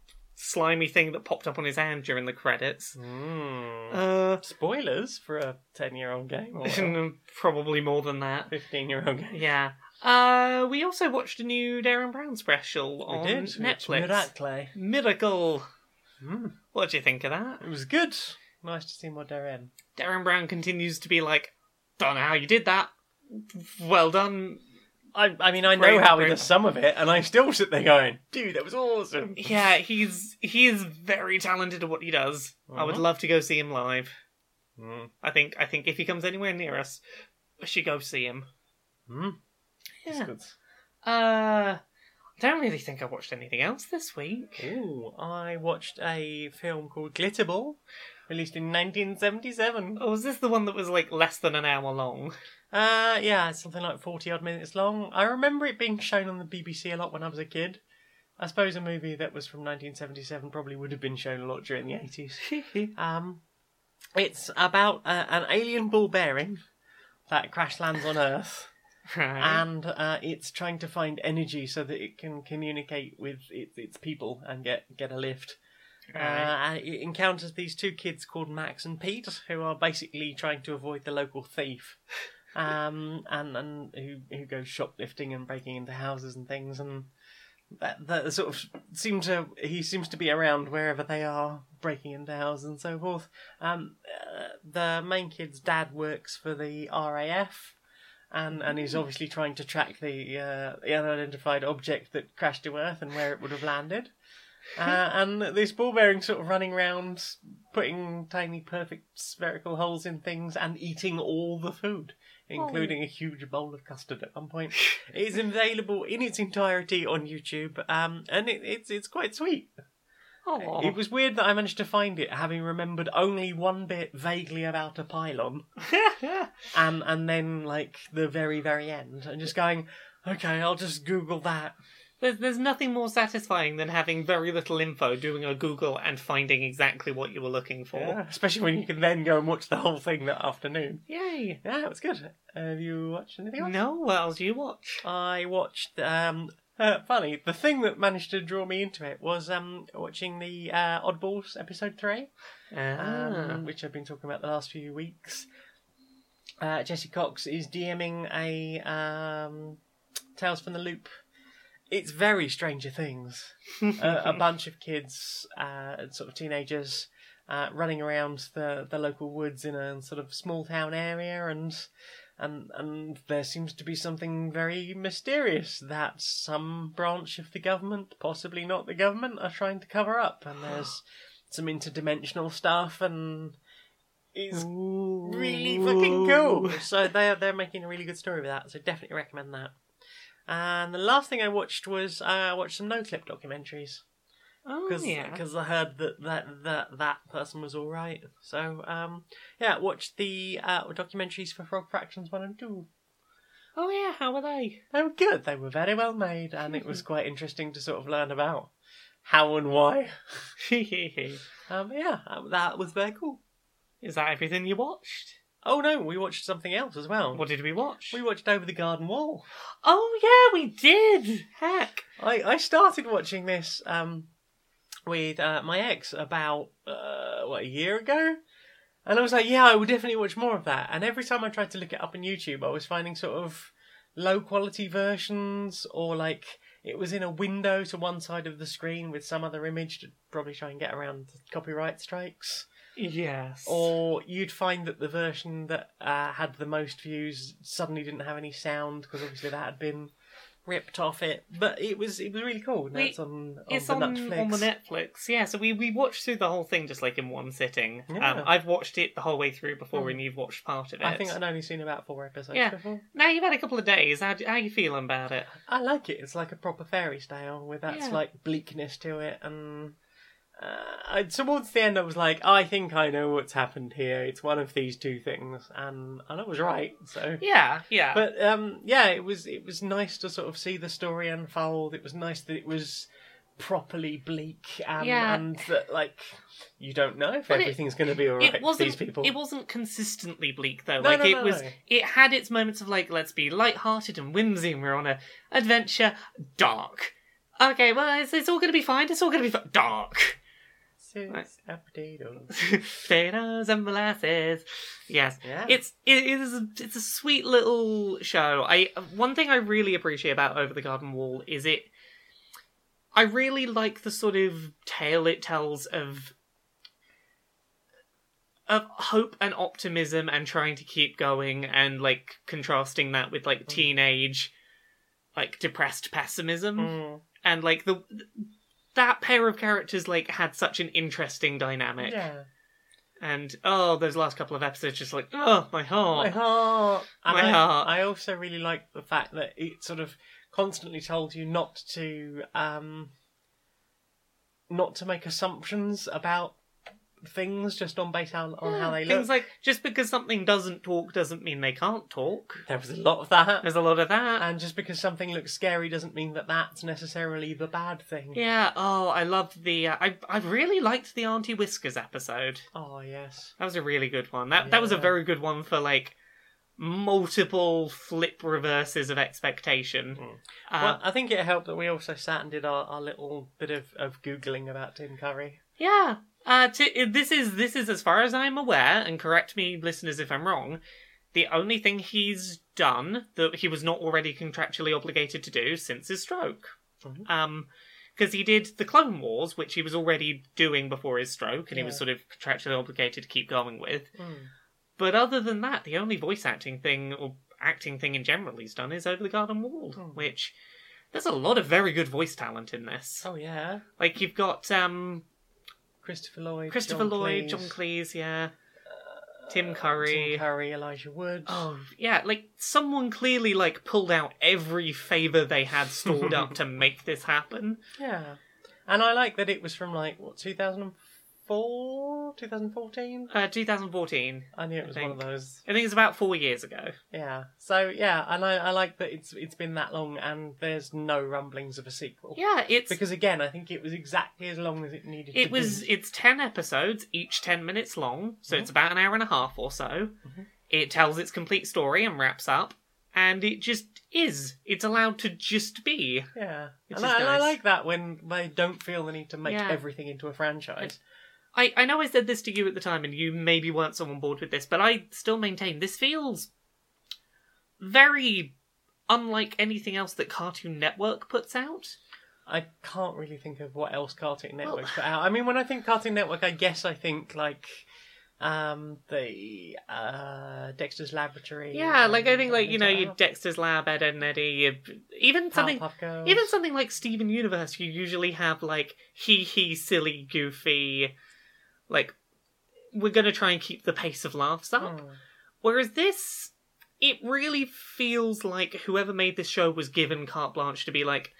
slimy thing that popped up on his hand during the credits. Mm. Uh, Spoilers for a ten-year-old game or probably more than that. fifteen-year-old game. Yeah. Uh, we also watched a new Derren Brown special on we did. Netflix. Miracle. Miracle. Mm. What do you think of that? It was good. Nice to see more Derren. Derren Brown continues to be like, don't know how you did that. Well done. I, I mean, I know Great, how he great. does some of it, and I still sit there going, "Dude, that was awesome." Yeah, he's he is very talented at what he does. I would Mhm. love to go see him live. Mm. I think I think if he comes anywhere near us, we should go see him. Mm. Yeah. good. Uh, I don't really think I watched anything else this week. Ooh, I watched a film called Glitterball, released in 1977. Oh, was this the one that was like less than an hour long? Uh, yeah, something like 40 odd minutes long. I remember it being shown on the BBC a lot when I was a kid. I suppose a movie that was from 1977 probably would have been shown a lot during the 80s. Um, it's about uh, an alien ball bearing that crash lands on Earth, right. and uh, it's trying to find energy so that it can communicate with its, its people and get, get a lift. Right. Uh, it encounters these two kids called Max and Pete, who are basically trying to avoid the local thief, um, and and who who go shoplifting and breaking into houses and things, and that that sort of seem to he seems to be around wherever they are, breaking into houses and so forth. Um, uh, the main kid's dad works for the RAF. And, and he's obviously trying to track the uh, the unidentified object that crashed to Earth and where it would have landed. Uh, and this ball bearing sort of running around, putting tiny, perfect spherical holes in things and eating all the food, including a huge bowl of custard at one point. it's available in its entirety on YouTube, um, and it, it's it's quite sweet. Aw. It was weird that I managed to find it, having remembered only one bit vaguely about a pylon, and and then like the very very end, and just going, okay, I'll just Google that. There's, there's nothing more satisfying than having very little info, doing a Google, and finding exactly what you were looking for. Yeah, especially when you can then go and watch the whole thing that afternoon. Yay! Yeah, it was good. Have you watched anything else? No, what else do you watch? I watched. Um, uh, funny, the thing that managed to draw me into it was um, watching the uh, Oddballs episode three, Ah. um, which I've been talking about the last few weeks. Uh, Jesse Cox is DMing a um, Tales from the Loop. It's very Stranger Things. uh, a bunch of kids, uh, sort of teenagers, uh, running around the the local woods in a sort of small town area, and and and there seems to be something very mysterious that some branch of the government, possibly not the government, are trying to cover up, and there's some interdimensional stuff and. It's really fucking cool. So they're they're making a really good story with that. So definitely recommend that. And the last thing I watched was uh, I watched some Noclip documentaries Oh because yeah. I heard that that that that person was all right. So um yeah, watched the uh, documentaries for Frog Fractions one and two. Oh yeah. How were they? They were good. They were very well made, and it was quite interesting to sort of learn about how and why. Um, yeah, that was very cool. Is that everything you watched? Oh no, we watched something else as well. What did we watch? We watched Over the Garden Wall. Oh yeah, we did. Heck. I, I started watching this um, with uh, my ex about uh, what a year ago, and I was like, yeah, I will definitely watch more of that. And every time I tried to look it up on YouTube, I was finding sort of low quality versions, or like it was in a window to one side of the screen with some other image to probably try and get around copyright strikes. Yes. Or you'd find that the version that uh, had the most views suddenly didn't have any sound because obviously that had been ripped off it. But it was it was really cool. Now We- it's on, on it's the on, Netflix. on the Netflix. Yeah, so we, we watched through the whole thing just like in one sitting. Yeah. Um, I've watched it the whole way through before, Mm. and you've watched part of it. I think I'd only seen about four episodes Yeah. before. Now you've had a couple of days. How how you feeling about it? I like it. It's like a proper fairy tale with that Yeah. slight bleakness to it, and uh, towards the end, I was like, I think I know what's happened here. It's one of these two things, and and I was right. So Yeah, yeah. but um, yeah, it was it was nice to sort of see the story unfold. It was nice that it was properly bleak and, Yeah. and that like you don't know if But everything's going to be alright with these people. It wasn't consistently bleak though. No, like no, it no, was. It had its moments of like, let's be light-hearted and whimsy. and We're on a adventure. Dark. Okay, well, it's, it's all gonna be fine. It's all gonna be fine. Dark. Six potatoes. Potatoes and molasses. Yes. Yeah. It's it is a, it's a sweet little show. I one thing I really appreciate about Over the Garden Wall is it. I really like the sort of tale it tells of of hope and optimism and trying to keep going and like contrasting that with like teenage like depressed pessimism Mm, and like the that pair of characters like had such an interesting dynamic yeah. and oh, those last couple of episodes, just like oh, my heart. My heart. And My I, heart. I also really like the fact that it sort of constantly told you not to um not to make assumptions about things just on base on, on how they look. Things like just because something doesn't talk doesn't mean they can't talk. there was a lot of that. There's a lot of that. And just because something looks scary doesn't mean that that's necessarily the bad thing. yeah. Oh, I loved the. Uh, I I really liked the Auntie Whiskers episode. Oh yes. That was a really good one. That that was a Yeah. very good one for like multiple flip reverses of expectation. Mm. Uh, well, I think it helped that we also sat and did our, our little bit of, of googling about Tim Curry. Yeah. Uh, t- this is this is as far as I'm aware, and correct me, listeners, if I'm wrong. The only thing he's done that he was not already contractually obligated to do since his stroke. Mhm. Um, because he did the Clone Wars, which he was already doing before his stroke, and he was sort of contractually obligated to keep going with. Mm. But other than that, the only voice acting thing or acting thing in general he's done is Over the Garden Wall, Hmm. which there's a lot of very good voice talent in this. Oh yeah. Like you've got um Christopher Lloyd. Christopher John Lloyd, Cleese, John Cleese, yeah. uh, Tim Curry. Tim Curry, Elijah Wood. Oh yeah, like someone clearly like pulled out every favor they had stored up to make this happen. Yeah. And I like that it was from like what 2004, 2014. Uh, 2014. I knew it was one of those. I think it's about four years ago. Yeah. So yeah, and I, I like that it's it's been that long and there's no rumblings of a sequel. Yeah, it's Because again, I think it was exactly as long as it needed to it was be. it's ten episodes, each ten minutes long, so Mhm. it's about an hour and a half or so. Mhm. It tells its complete story and wraps up, and it just is. It's allowed to just be. Yeah. And, I, and I like that when they don't feel the need to make Yeah. everything into a franchise. I, I know I said this to you at the time, and you maybe weren't so on board with this, but I still maintain this feels very unlike anything else that Cartoon Network puts out. I can't really think of what else Cartoon Network's put out. I mean, when I think Cartoon Network, I guess I think like um the uh Dexter's Laboratory. Yeah, like I think like you know your Dexter's Lab, Ed, Edd n Eddy, even something even something like Steven Universe. You usually have like hee hee, silly, goofy, like we're gonna try and keep the pace of laughs up. Hmm. Whereas this, it really feels like whoever made this show was given carte blanche to be like,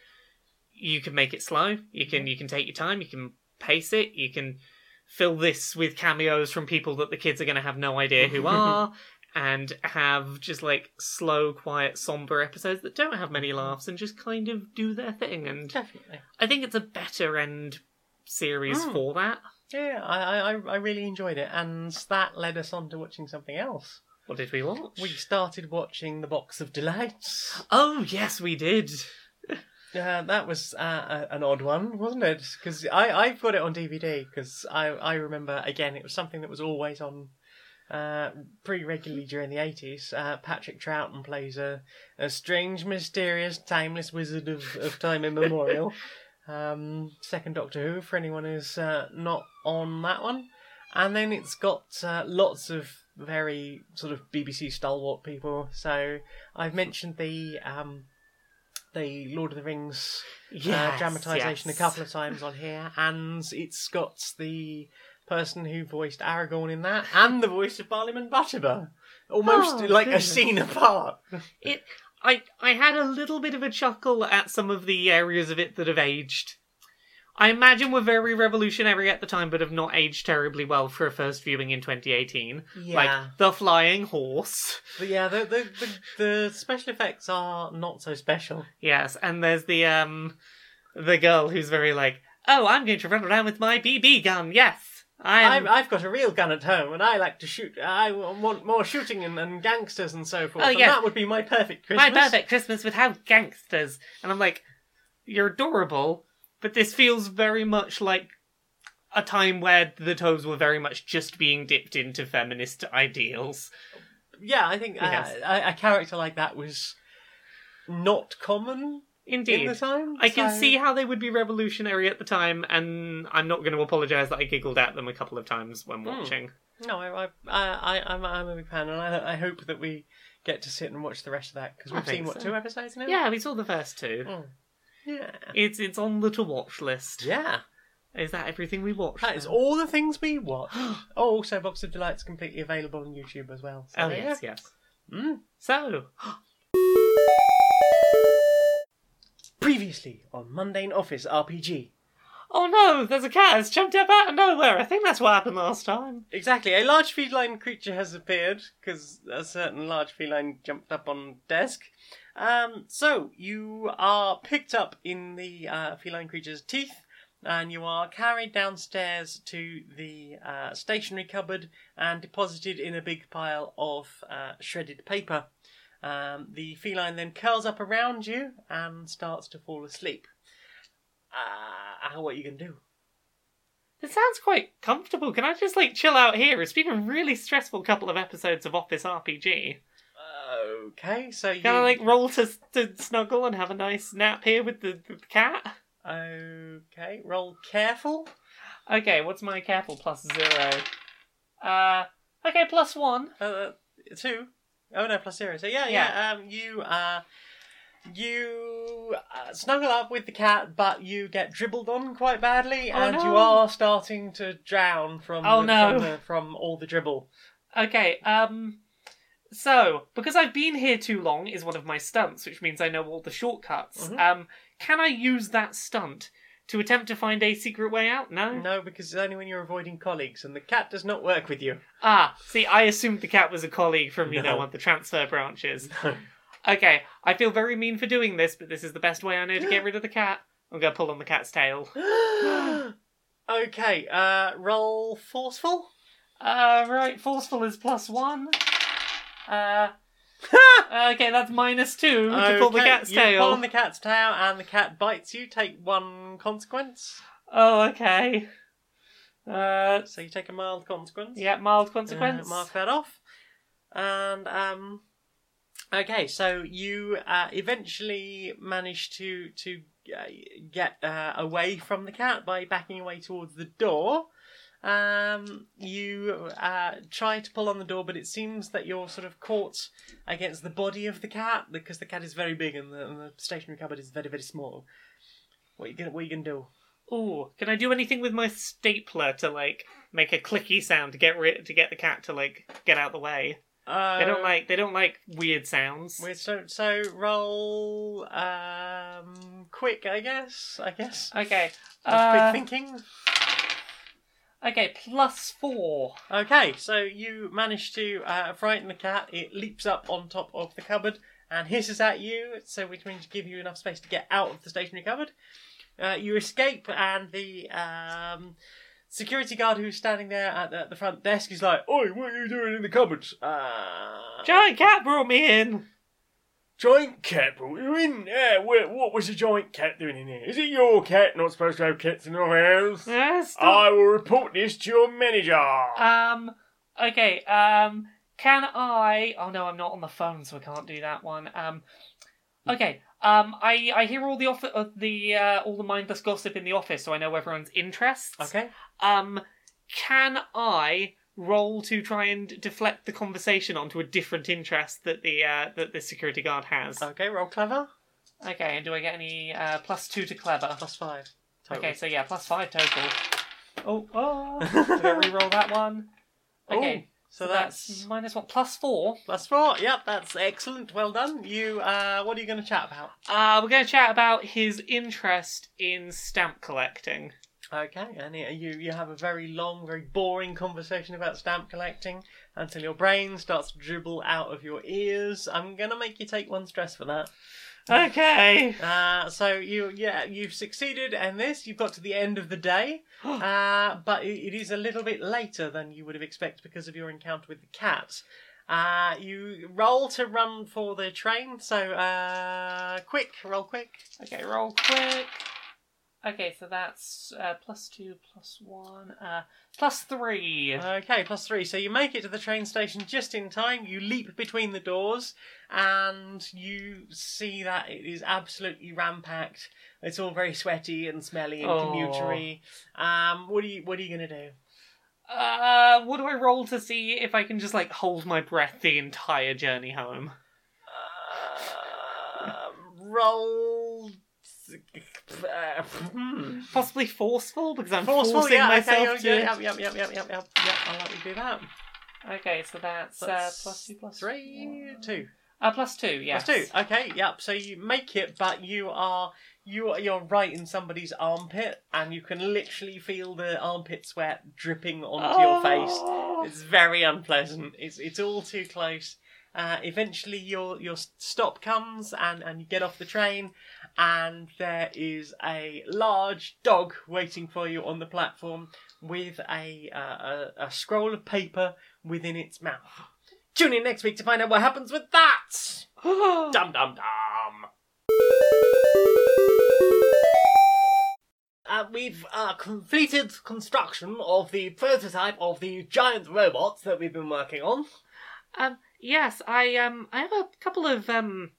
you can make it slow, you can you can take your time, you can pace it, you can fill this with cameos from people that the kids are going to have no idea who are, and have just like slow, quiet, somber episodes that don't have many laughs and just kind of do their thing. And Definitely. I think it's a better end series Mm. for that. Yeah, I, I I really enjoyed it, and that led us on to watching something else. What did we watch? We started watching The Box of Delights. Oh yes, we did. Uh, that was uh, a- an odd one, wasn't it? Because I I've got it on DVD because I I remember again it was something that was always on uh, pretty regularly during the eighties. Uh, Patrick Troughton plays a a strange, mysterious, timeless wizard of, of time immemorial. um, second Doctor Who for anyone who's uh, not on that one, and then it's got uh, lots of very sort of BBC stalwart people. So I've mentioned the um, the Lord of the Rings uh, dramatization yes. a couple of times on here, and it's got the person who voiced Aragorn in that, and the voice of Barliman Butterbur, almost Oh, like goodness. a scene apart. It, I, I had a little bit of a chuckle at some of the areas of it that have aged. I imagine were very revolutionary at the time, but have not aged terribly well for a first viewing in 2018. Yeah, Like the flying horse. but yeah, the, the the the special effects are not so special. Yes, and there's the um, the girl who's very like, oh, I'm going to run around with my BB gun. Yes, I'm. I've, I've got a real gun at home, and I like to shoot. I want more shooting and, and gangsters and so forth. Oh, and yeah. that would be my perfect Christmas. My perfect Christmas without gangsters. And I'm like, you're adorable, but this feels very much like a time where the Toes were very much just being dipped into feminist ideals. Yeah, I think uh, Yes. a, a character like that was not common in Indeed. the time. I can so- see how they would be revolutionary at the time, and I'm not going to apologise that I giggled at them a couple of times when watching. No, I, I, I, I'm, I'm a big fan, and I, I hope that we get to sit and watch the rest of that because we've seen what so. two episodes now. Yeah, we saw the first two. Mm. yeah, It's it's on the to watch list. yeah. Is that everything we watched? That is then? all the things we watch. oh, also, Box of Delights completely available on YouTube as well. So Oh yes, go. yes. Mm. So, Previously on Mundane Office RPG. oh no, there's a cat that's jumped up out of nowhere. I think that's what happened last time. Exactly, a large feline creature has appeared because a certain large feline jumped up on desk. Um, so you are picked up in the uh, feline creature's teeth, and you are carried downstairs to the uh, stationery cupboard and deposited in a big pile of uh, shredded paper. Um, the feline then curls up around you and starts to fall asleep. Uh, what are you gonna do? It sounds quite comfortable. Can I just like chill out here? It's been a really stressful couple of episodes of Office RPG. Okay, so you Can I like roll to, to snuggle and have a nice nap here with the, the cat? Okay, roll careful. Okay, what's my careful plus zero? Uh, okay, plus one. Uh, two. Oh no, plus zero. So yeah, yeah. Um, you uh, you uh, snuggle up with the cat, but you get dribbled on quite badly, Oh, and no. you are starting to drown from Oh, the, no. from, the, from all the dribble. Okay, um, so because I've been here too long is one of my stunts, which means I know all the shortcuts. Mhm. Um, can I use that stunt to attempt to find a secret way out? No. No, because it's only when you're avoiding colleagues, and the cat does not work with you. Ah, see, I assumed the cat was a colleague from you know one of the transfer branches. Okay, I feel very mean for doing this, but this is the best way I know to get rid of the cat. I'm gonna pull on the cat's tail. okay, uh, roll forceful. Uh, right, forceful is plus one. Uh, okay, that's minus two to pull the Okay, cat's you tail. pull on the cat's tail, and the cat bites you. Take one consequence. Oh, okay. Uh, So you take a mild consequence. yeah, mild Uh, consequence. mark that off. And um, okay, so you uh, eventually manage to to uh, get uh, away from the cat by backing away towards the door. Um, you uh, try to pull on the door, but it seems that you're sort of caught against the body of the cat because the cat is very big and the, and the stationary cupboard is very very small. What are you gonna What are you gonna do? Ooh, can I do anything with my stapler to like make a clicky sound to get rid to get the cat to like get out the way? Uh, They don't like they don't like weird sounds. So so roll um quick, I guess. I guess. Okay. Quick Uh, thinking. Okay, plus four. Okay, so you manage to uh, frighten the cat. It leaps up on top of the cupboard and hisses at you, so which means give you enough space to get out of the stationary cupboard. Uh, you escape, and the um, security guard who's standing there at the, the front desk is like, "Oi, what are you doing in the cupboard?" Uh, Giant cat brought me in. Giant cat brought you in there. What, what was the giant cat doing in here? Is it your cat? Not supposed to have cats in your house. Yes. I will report this to your manager. Um. Okay. Um. Can I? Oh no, I'm not on the phone, so I can't do that one. Um. Okay. Um. I I hear all the off- uh, the uh, all the mindless gossip in the office, so I know everyone's interests. okay. Um. Can I roll to try and deflect the conversation onto a different interest that the uh, that the security guard has? Okay, roll clever. Okay. And do I get any uh, plus two to clever? Plus five. Total. Okay. So yeah, plus five total. Oh. Oh. Did I re-roll that one? Okay. So, So that's, that's minus one, plus four. plus four. Yep, that's excellent. Well done. You. Uh, what are you going to chat about? Uh, we're going to chat about his interest in stamp collecting. Okay, and you you have a very long, very boring conversation about stamp collecting until your brain starts to dribble out of your ears. I'm gonna make you take one stress for that. Okay. Uh, so you yeah you've succeeded in this. You've got to the end of the day, uh, but it, it is a little bit later than you would have expected because of your encounter with the cat. Uh, you roll to run for the train. So uh, quick, roll quick. Okay, roll quick. Okay, so that's uh, plus two, plus one, uh, plus three. Okay, plus three. So you make it to the train station just in time. You leap between the doors, and you see that it is absolutely rampacked. It's all very sweaty and smelly and Oh. commutery. Um, what are you What are you gonna do? Uh, what do I roll to see if I can just like hold my breath the entire journey home? Uh, roll. Uh, hmm. Possibly forceful because I'm Forceful, forcing yeah, myself okay, to. yeah, yep, yep, yep, yep, yep, yep, yep. I'll let you do that. Okay, so that's, uh, plus two, plus Three, one. two. Uh, plus two, yes. Plus two. Okay, yep. So you make it, but you are you are you're right in somebody's armpit, and you can literally feel the armpit sweat dripping onto your face. Oh. It's very unpleasant. It's it's all too close. Uh, eventually, your your stop comes, and and you get off the train, and there is a large dog waiting for you on the platform with a uh, a, a scroll of paper within its mouth. Tune in next week to find out what happens with that. Dum dum dum. Uh, we've uh, completed construction of the prototype of the giant robots that we've been working on. Um, yes, I um, I have a couple of um,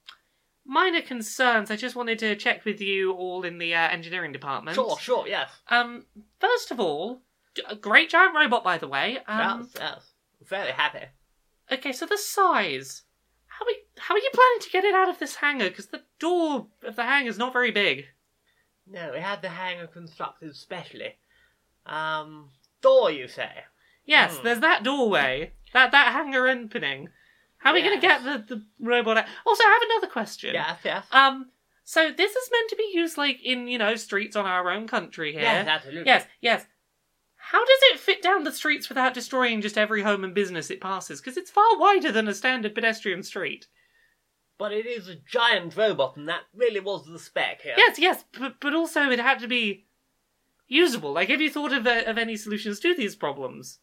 minor concerns. I just wanted to check with you all in the uh, engineering department. Sure, sure, yes. Um, first of all, d- a great giant robot, by the way. Um, yes, yes. Very happy. okay, so the size. How are you, how are you planning to get it out of this hangar? Because the door of the hangar is not very big. No, we had the hangar constructed specially. Um, door, you say? Yes, Hmm. there's that doorway, that that hangar opening. How are we going to get the, the robot out? Also, I have another question. Yes, yes. Um, so this is meant to be used like in you know streets on our own country here. Yes, absolutely. yes, yes. How does it fit down the streets without destroying just every home and business it passes? Because it's far wider than a standard pedestrian street. But it is a giant robot, and that really was the spec here. Yes, yes, but but also it had to be usable. Like, have you thought of uh, of any solutions to these problems?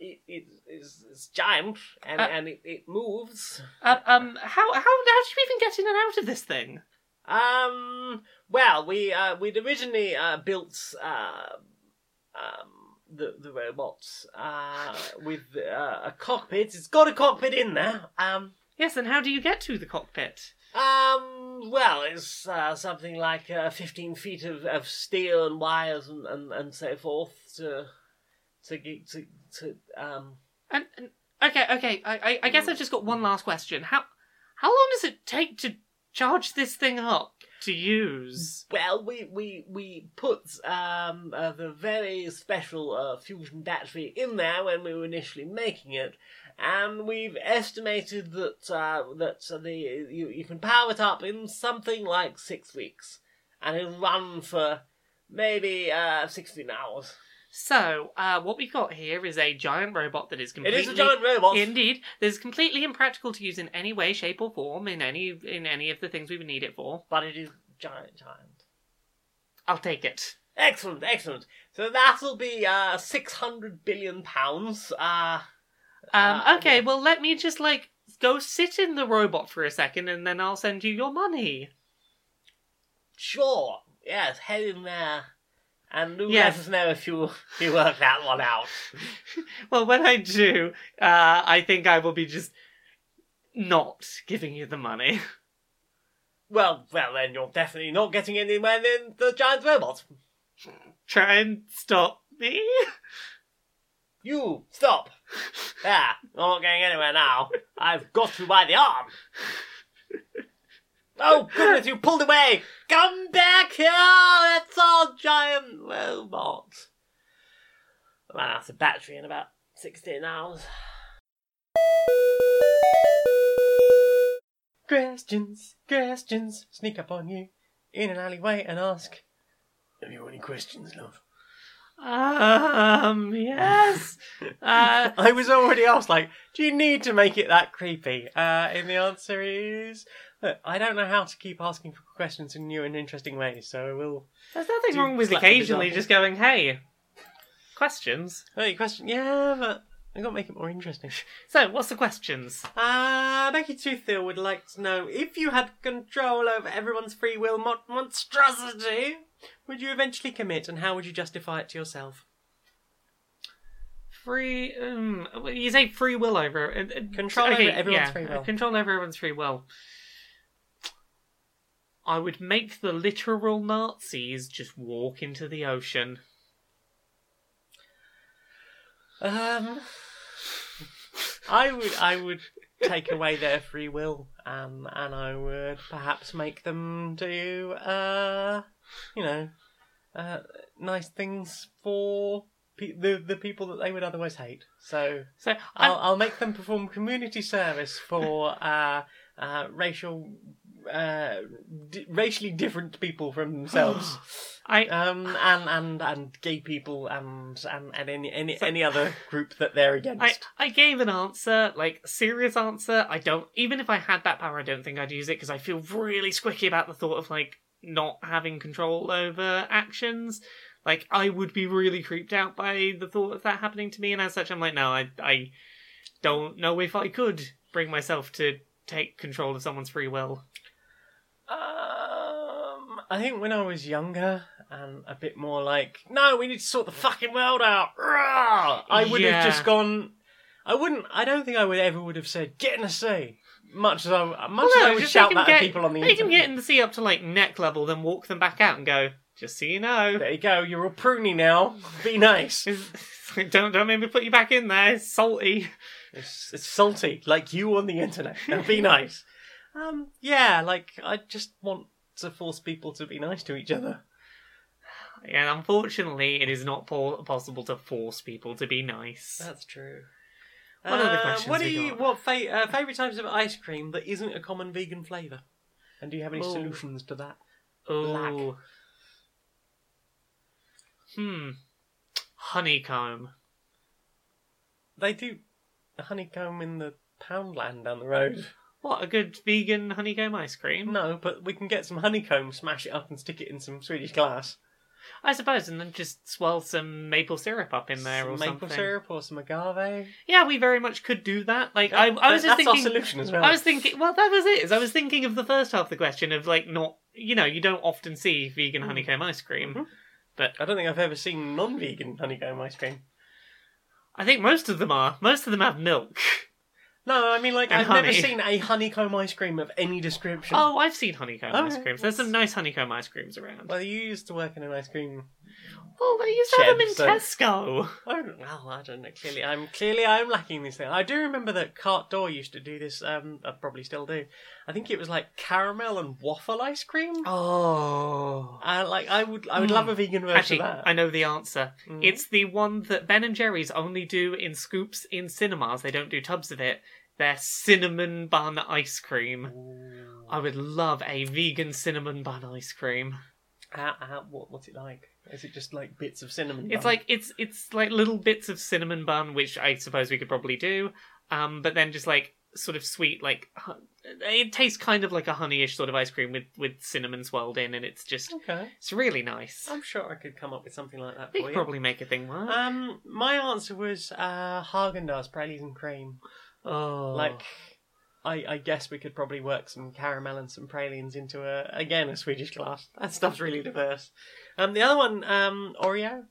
It, it, it's, it's giant, and, Uh, and it, it moves. Uh, um, how how how did you even get in and out of this thing? Um. Well, we uh, we'd originally uh, built uh, um, the the robots uh, with uh, a cockpit. It's got a cockpit in there. Um. Yes, and how do you get to the cockpit? Um. Well, it's uh, something like uh, 15 feet of, of steel and wires and, and, and so forth to to get to, to um. And, and okay, okay. I, I, I guess I've just got one last question. How how long does it take to charge this thing up to use? Well, we we we put um uh, the very special uh, fusion battery in there when we were initially making it, and we've estimated that uh, that the you you can power it up in something like six weeks, and it'll run for maybe uh sixteen hours. So, uh, what we've got here is a giant robot that is It completely is a giant robot. Indeed, that is completely impractical to use in any way, shape, or form in any in any of the things we would need it for. but it is giant, giant. I'll take it. Excellent, excellent. So that'll be uh six hundred billion pounds. Uh Um, Uh, okay, well, let me just like go sit in the robot for a second, and then I'll send you your money. sure. Yes, head in there. And do Yes. let us know if you you work that one out. Well, when I do, uh, I think I will be just not giving you the money. Well, well, then you're definitely not getting anywhere in the giant robot. Try and stop me. You stop. There, I'm not going anywhere now. I've got you by the arm. Oh goodness, you pulled away! Come back here! That's our giant robot. Ran out of battery in about 16 hours. Questions, questions, sneak up on you in an alleyway and ask, Have you any questions, love? Um, yes. Uh, I was already asked, like, do you need to make it that creepy? Uh, and the answer is, look, I don't know how to keep asking for questions in new and interesting ways, so we'll. there's nothing Do wrong with occasionally just going, hey, questions. Hey, question? Yeah, but I got to make it more interesting. So, what's the questions? Uh, Becky Toothfield would like to know if you had control over everyone's free will mon- monstrosity, would you eventually commit, and how would you justify it to yourself? Free, um, you say free will over uh, uh, Control over everyone's yeah, free will. Control over everyone's free will. I would make the literal Nazis just walk into the ocean. Um, I would, I would take away their free will, um, and I would perhaps make them do, uh, you know, uh, nice things for pe- the the people that they would otherwise hate. So So, I'll, I'll make them perform community service for uh, uh, racial, uh, d- racially different people from themselves. I, Um, and, and, and gay people and, and, and any, any, any other group that they're against. I, I gave an answer, like serious answer. I don't even if I had that power, I don't think I'd use it because I feel really squicky about the thought of like not having control over actions. Like I would be really creeped out by the thought of that happening to me, and as such, I'm like, no, I I don't know if I could bring myself to take control of someone's free will. Um, I think when I was younger and a bit more like, no, we need to sort the fucking world out. Rah! I would Yeah. have just gone. I wouldn't. I don't think I would ever would have said get in a sea. Much as I, much Well, as I no, would shout that them at people on the They can get in the sea up to like neck level, then walk them back out and go. Just so you know, There you go. You're all pruny now. Be nice. don't don't make me put you back in there. It's salty. It's, it's salty, like you on the internet. Now be nice. Um, yeah, like I just want to force people to be nice to each other. And unfortunately, it is not po- possible to force people to be nice. That's true. What other Uh, questions What do we you got? what fa- uh, favorite types of ice cream that isn't a common vegan flavor? And do you have any Oh. solutions to that? Oh. Hmm. Honeycomb. They do honeycomb in the Poundland down the road. What, a good vegan honeycomb ice cream? No, but we can get some honeycomb, smash it up, and stick it in some Swedish Glace. I suppose, and then just swirl some maple syrup up in there some or maple something. syrup or some agave. Yeah, we very much could do that. Like, I, I was just That's thinking. our solution as well. I was thinking, well, that was it. Is I was thinking of the first half of the question of like not, you know, you don't often see vegan honeycomb ice cream. Mhm. But I don't think I've ever seen non-vegan honeycomb ice cream. I think most of them are. Most of them have milk. No, I mean like And I've never seen a honeycomb ice cream of any description. Oh, I've seen honeycomb Oh, ice creams. There's some nice honeycomb ice creams around. Well, you used to work in an ice cream. Oh, they used to have them in Tesco. Oh, well, I don't know. Clearly, I'm clearly I'm lacking this thing. I do remember that Carte D'Or used to do this. Um, I probably still do. I think it was like caramel and waffle ice cream. Oh. Uh, like I would, I would Mm. love a vegan version Actually, of that. I know the answer. Mm. It's the one that Ben and Jerry's only do in scoops in cinemas. They don't do tubs of it. They're cinnamon bun ice cream. Ooh. I would love a vegan cinnamon bun ice cream. How, how, what, what's it like? Is it just like bits of cinnamon? It's bun? like it's it's like little bits of cinnamon bun, which I suppose we could probably do. Um, but then just like sort of sweet, like it tastes kind of like a honeyish sort of ice cream with with cinnamon swirled in, and it's just okay. it's really nice. I'm sure I could come up with something like that We for could you. probably make a thing work. Um, my answer was uh, Haagen Dazs Praline and cream. Oh, Like, I, I guess we could probably work some caramel and some pralines into a again a Swedish Glace. That stuff's really diverse. Um, the other one, um, Oreo.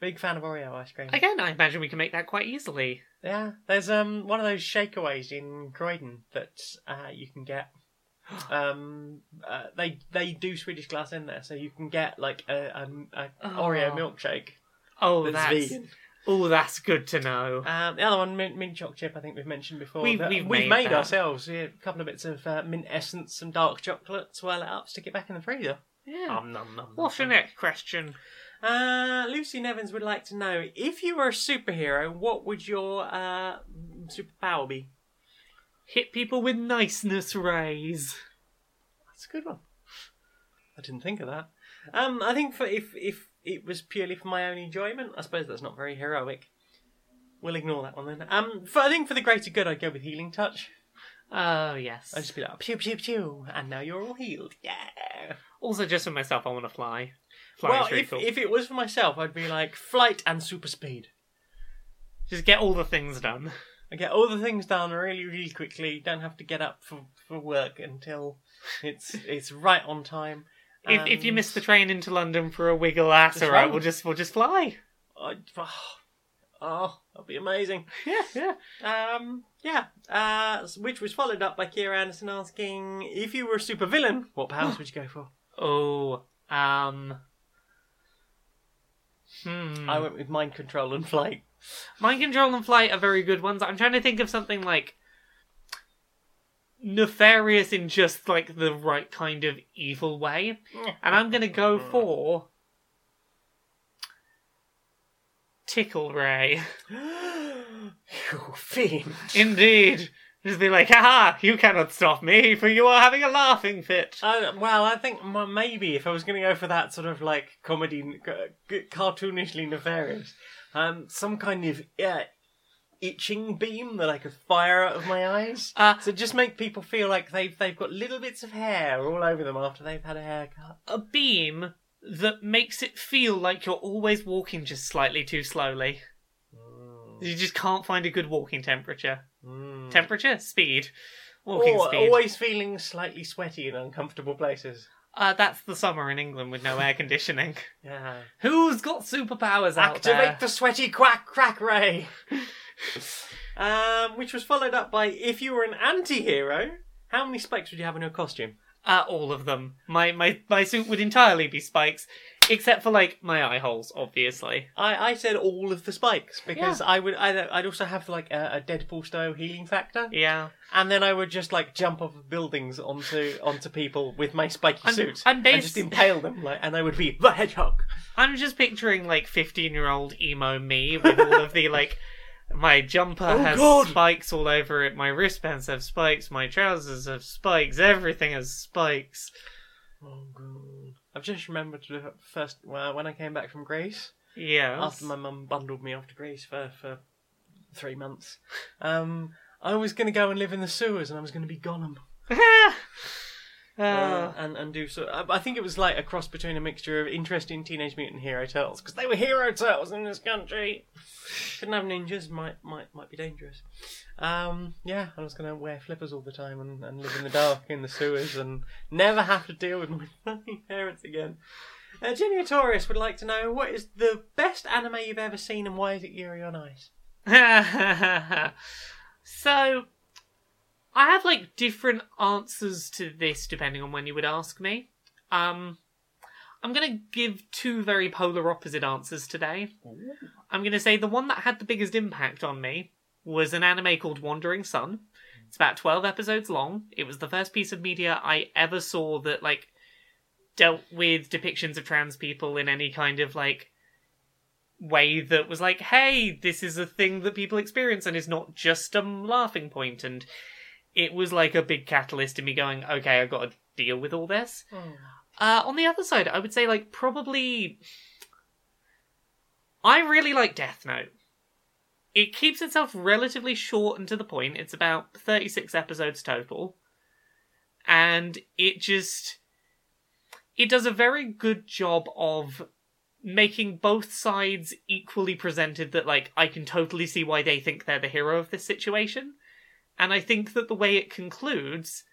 Big fan of Oreo ice cream. again, I imagine we can make that quite easily. Yeah, there's um one of those shakeaways in Croydon that uh, you can get. Um, uh, they they do Swedish Glace in there, so you can get like a, a, a Oreo Oh. milkshake Oh, that's, that's vegan. Oh, that's good to know. Um, the other one, mint, mint choc chip, I think we've mentioned before. We've- that we've made that. ourselves. Yeah, a couple of bits of uh, mint essence, some dark chocolate, swirl it up, stick it back in the freezer. Yeah. Nom, nom, nom, What's nom, your next question? Uh, Lucy Nevins would like to know if you were a superhero, what would your uh, superpower be? Hit people with niceness rays. That's a good one. I didn't think of that. Um, I think for if if it was purely for my own enjoyment, I suppose that's not very heroic. We'll ignore that one then. Um, for, I think for the greater good, I'd go with healing touch. Oh yes. I'd just be like pew pew pew, and now you're all healed. Yeah. Also, just for myself, I want to fly. Fly well, if cool. if it was for myself, I'd be like flight and super speed. Just get all the things done. I get all the things done really, really quickly. Don't have to get up for, for work until it's it's right on time. If if you miss the train into London for a wiggle, that's Just alright. We'll just we'll just fly. I, oh, oh, that'd be amazing. Yeah, yeah. Um, yeah. Uh, which was followed up by Kiera Anderson asking if you were a supervillain, what powers would you go for? Oh, um. Hmm. I went with mind control and flight. Mind control and flight are very good ones. I'm trying to think of something like nefarious in just like the right kind of evil way, and I'm gonna go for tickle ray. you fiend. Indeed. Just be like, haha, you cannot stop me, for you are having a laughing fit. Uh, well, I think m- maybe if I was going to go for that sort of like comedy, c- c- cartoonishly nefarious, um, some kind of yeah, itching beam that I could fire out of my eyes. Uh, So just make people feel like they've they've got little bits of hair all over them after they've had a haircut. a beam that makes it feel like you're always walking just slightly too slowly. You just can't find a good walking temperature. Mm. Temperature? Speed. Walking Or speed. always feeling slightly sweaty in uncomfortable places. Uh, that's the summer in England with no air conditioning. Yeah. Who's got superpowers out Activate there? the sweaty quack crack ray. um, which was followed up by if you were an anti-hero, how many spikes would you have in your costume? Uh, all of them. My, my my suit would entirely be spikes, except for like my eye holes, obviously. I, I said all of the spikes because I would I'd, I'd also have like a, a Deadpool style healing factor, Yeah. and then I would just like jump off of buildings onto onto people with my spiky I'm- suit I'm and just impale them like, and I would be the hedgehog. I'm just picturing like 15 year old emo me with all of the like. My jumper Oh, has God. spikes all over it. My wristbands have spikes. My trousers have spikes. Everything has spikes. Oh god! I've just remembered the first well, when I came back from Greece. Yeah. after my mum bundled me off to Greece for, for three months. Um, I was going to go and live in the sewers, and I was going to be Gollum uh, and and do so. I, I think it was like a cross between a mixture of interesting Teenage Mutant Hero Turtles because they were hero turtles in this country. Couldn't have ninjas; might might might be dangerous. Um, yeah, I was going to wear flippers all the time and, and live in the dark in the sewers and never have to deal with my parents again. Uh, Jenny Taurus would like to know what is the best anime you've ever seen and why is it Yuri on Ice? So, I have like different answers to this depending on when you would ask me. Um, I'm gonna give two very polar opposite answers today. I'm gonna say the one that had the biggest impact on me was an anime called Wandering Son. It's about 12 episodes long. It was the first piece of media I ever saw that like dealt with depictions of trans people in any kind of like way that was like, hey, this is a thing that people experience and is not just a laughing point. And it was like a big catalyst in me going, okay, I've got to deal with all this. Uh, on the other side, I would say like probably. I really like Death Note. It keeps itself relatively short and to the point. It's about 36 episodes total. And it just. It does a very good job of making both sides equally presented that, like, I can totally see why they think they're the hero of this situation. And I think that the way it concludes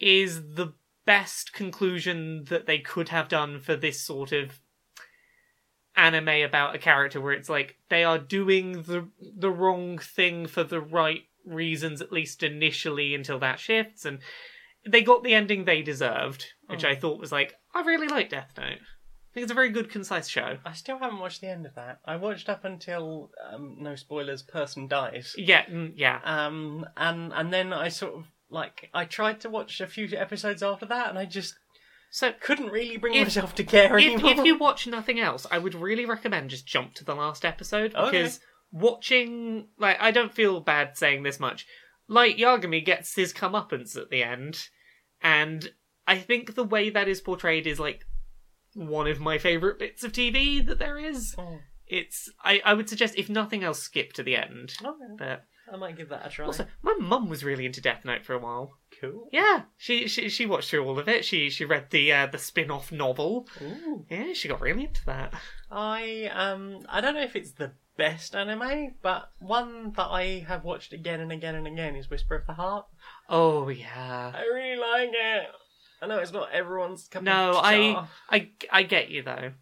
is the best conclusion that they could have done for this sort of anime about a character where it's like they are doing the the wrong thing for the right reasons at least initially until that shifts and they got the ending they deserved which Oh. i thought was like i really like death note think it's a very good concise show I still haven't watched the end of that. I watched up until um, no spoilers, person dies. yeah mm, yeah Um, and and then I sort of like I tried to watch a few episodes after that, and I just so couldn't really bring If- myself to care if, anymore. if you watch nothing else, I would really recommend just jump to the last episode Okay. because watching like I don't feel bad saying this much. Light Yagami gets his comeuppance at the end, and I think the way that is portrayed is like one of my favorite bits of TV that there is. Oh, It's I, I would suggest if nothing else skip to the end. okay. But I might give that a try. also, my mum was really into Death Note for a while. cool. Yeah, she she she watched through all of it. She she read the uh, the spin off novel. Ooh. Yeah, she got really into that. I um I don't know if it's the best anime, but one that I have watched again and again and again is Whisper of the Heart. Oh yeah. I really like it. I know it's not everyone's cup No, of I, jar. I, I get you though.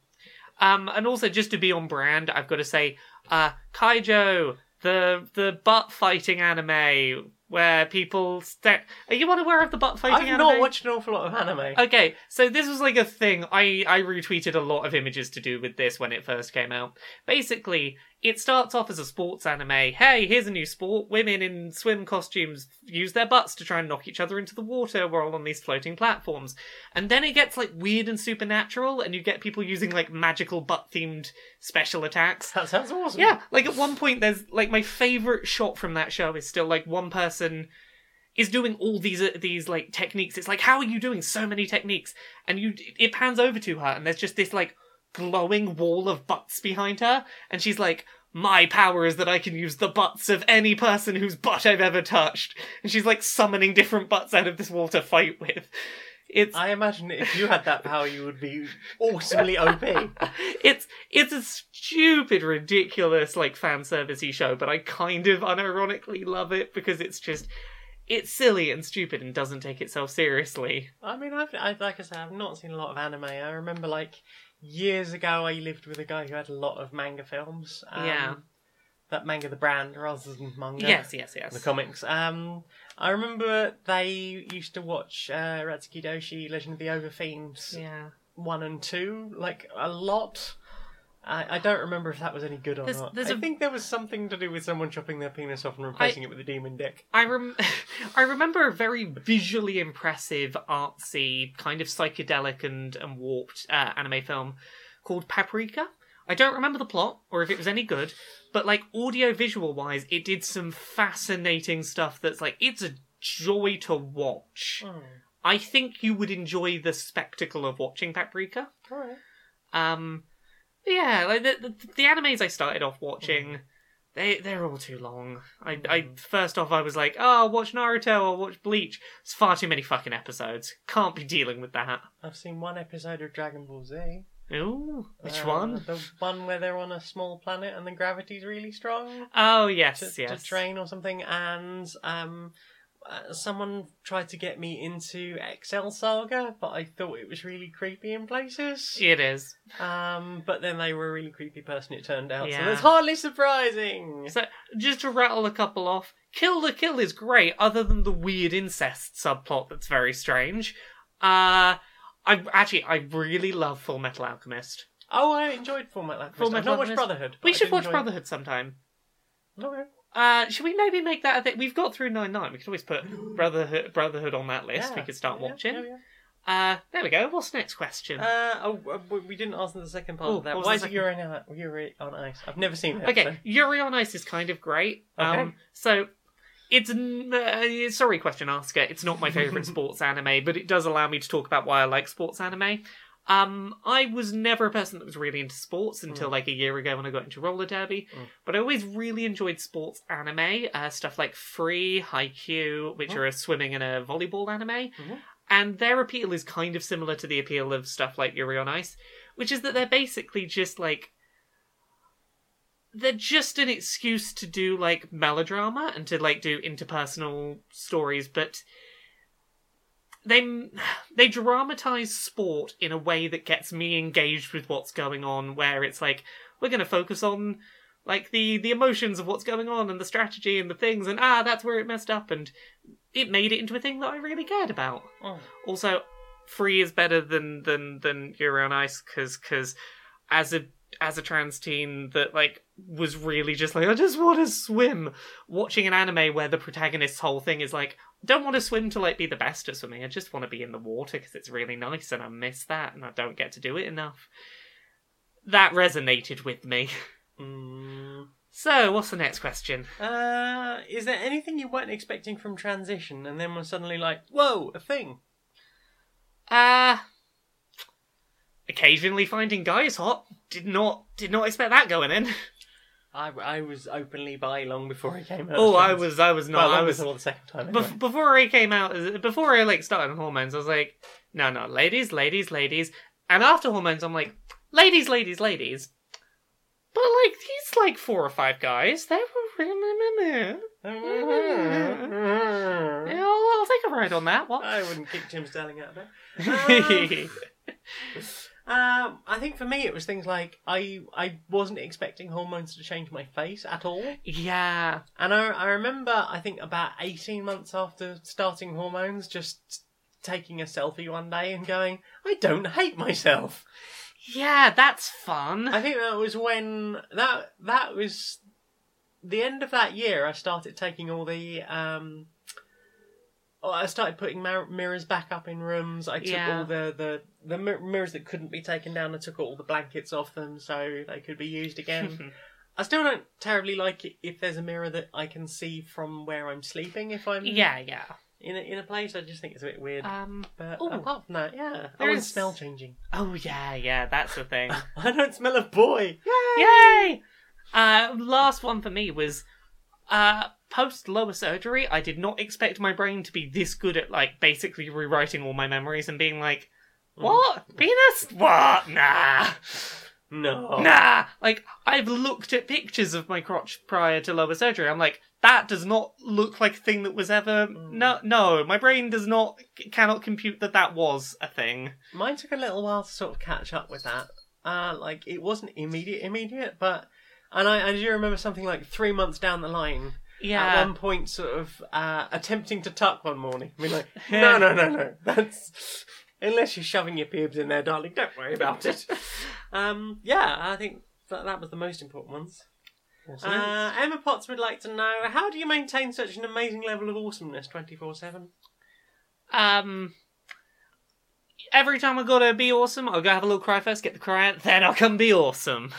Um, and also just to be on brand, I've got to say, uh, Keijo, the the butt fighting anime where people sta Are you unaware of the butt fighting I've anime? not watched an awful lot of anime. Okay, so this was like a thing. I I retweeted a lot of images to do with this when it first came out. Basically, it starts off as a sports anime. Hey, here's a new sport. Women in swim costumes use their butts to try and knock each other into the water while on these floating platforms. And then it gets like weird and supernatural, and you get people using like magical butt themed special attacks. That sounds awesome. Yeah, like at one point, there's like my favorite shot from that show is still like one person is doing all these uh, these like techniques. It's like, how are you doing so many techniques? And you, it pans over to her, and there's just this like glowing wall of butts behind her, and she's like. My power is that I can use the butts of any person whose butt I've ever touched. And she's like summoning different butts out of this wall to fight with. It's I imagine if you had that power, you would be awesomely OP. it's it's a stupid, ridiculous like fan servicey show, but I kind of unironically love it because it's just it's silly and stupid and doesn't take itself seriously. I mean, I've, I, like I said, I've not seen a lot of anime. I remember, like, years ago, I lived with a guy who had a lot of manga films. Um, Yeah. That manga, the brand, rather than manga. Yes, yes, yes. The comics. Um, I remember they used to watch uh, Urotsukidoji, Legend of the Overfiends, Yeah. 1 and 2, like, a lot. I, I don't remember if that was any good or There's- not. there's I a- think there was something to do with someone chopping their penis off and replacing it with a demon dick. I rem- I remember a very visually impressive, artsy, kind of psychedelic and and warped uh, anime film called Paprika. I don't remember the plot or if it was any good, but like audio visual wise, it did some fascinating stuff. That's like it's a joy to watch. I think you would enjoy the spectacle of watching Paprika. Alright. Um, yeah, like the, the the animes I started off watching, they they're all too long. I I first off I was like, oh, watch Naruto, I'll watch Bleach. It's far too many fucking episodes. Can't be dealing with that. I've seen one episode of Dragon Ball Z. Ooh, which Uh, one? The one where they're on a small planet and the gravity's really strong Oh yes, to, yes. to train or something. And um, uh, someone tried to get me into Excel Saga, but I thought it was really creepy in places. It is. Um, but then they were a really creepy person. It turned out, so Yeah. that's hardly surprising. So just to rattle a couple off, Kill la Kill is great, other than the weird incest subplot that's very strange. Uh I actually I really love Full Metal Alchemist. Oh, I enjoyed Full Metal Alchemist. Full I've Metal not watched Brotherhood. We should watch enjoy- Brotherhood sometime. Okay. Uh, should we maybe make that a thing? We've got through nine nine. We could always put Brotherhood Brotherhood on that list. Yeah. We could start Yeah, watching. yeah. Uh, there we go. What's the next question? Uh, oh, uh, we- didn't answer the second part Oh, of that. Why is it Yuri on, Yuri on Ice? I've never seen it. okay, so- Yuri on Ice is kind of great. Okay. Um, so it's uh, sorry, question asker. It's not my favorite sports anime, but it does allow me to talk about why I like sports anime. Um, I was never a person that was really into sports until like a year ago when I got into roller derby. Mm. But I always really enjoyed sports anime, uh, stuff like Free, Haikyuu, which Mhm. are a swimming and a volleyball anime. Mhm. And their appeal is kind of similar to the appeal of stuff like Yuri on Ice, which is that they're basically just like they're just an excuse to do like melodrama and to like do interpersonal stories, but they they dramatize sport in a way that gets me engaged with what's going on. Where it's like we're going to focus on like the the emotions of what's going on and the strategy and the things, and ah, that's where it messed up, and it made it into a thing that I really cared about. Oh. Also, free is better than than than Yuri on Ice because because as a as a trans teen that like was really just like I just want to swim. Watching an anime where the protagonist's whole thing is like don't want to swim to like be the best at swimming. I just want to be in the water because it's really nice and I miss that and I don't get to do it enough. That resonated with me. Mm. So, what's the next question? Uh, is there anything you weren't expecting from transition, and then was suddenly like, "Whoa, a thing"? Uh occasionally finding guys hot. Did not did not expect that going in. I, I was openly bi long before he came out. Oh, I was I was not Well, I was before the second time. Bef- anyway. before I came out, before I like started on hormones, I was like, no, no, ladies, ladies, ladies. And after hormones, I'm like, ladies, ladies, ladies. But like, these like four or five guys, they were really. Yeah, I'll, I'll take a ride on that. What? I wouldn't kick Jim Sterling out of bed. Um, um, I think for me it was things like I I wasn't expecting hormones to change my face at all, yeah. and I I remember I think about eighteen months after starting hormones, just taking a selfie one day and going, I don't hate myself. Yeah, that's fun. I think that was when that that was the end of that year. I started taking all the um. Oh, I started putting mir- mirrors back up in rooms. I took Yeah. all the the the mir- mirrors that couldn't be taken down. I took all the blankets off them so they could be used again. I still don't terribly like it if there's a mirror that I can see from where I'm sleeping. If I'm yeah, yeah. in a, in a place, I just think it's a bit weird. Um. but ooh. apart from that, yeah, There I is- smell changing. Oh yeah, yeah. That's the thing. I don't smell a boy. Yay! Uh, last one for me was uh, post lower surgery. I did not expect my brain to be this good at like basically rewriting all my memories and being like, "What penis? What? Nah, No. nah." Like I've looked at pictures of my crotch prior to lower surgery. I'm like, that does not look like a thing that was ever. No, no, my brain does not cannot compute that that was a thing. Mine took a little while to sort of catch up with that. Uh, like it wasn't immediate, immediate, but and I, I do remember something like three months down the line. Yeah. At one point, sort of uh, attempting to tuck one morning. I mean, like, no, no, no, no. That's unless you're shoving your pubes in there, darling. Don't worry about it. um, yeah, I think that that was the most important ones. Uh, Emma Potts would like to know how do you maintain such an amazing level of awesomeness twenty four seven? Um, every time I gotta be awesome, I'll go have a little cry first, get the cry out, then I'll come be awesome.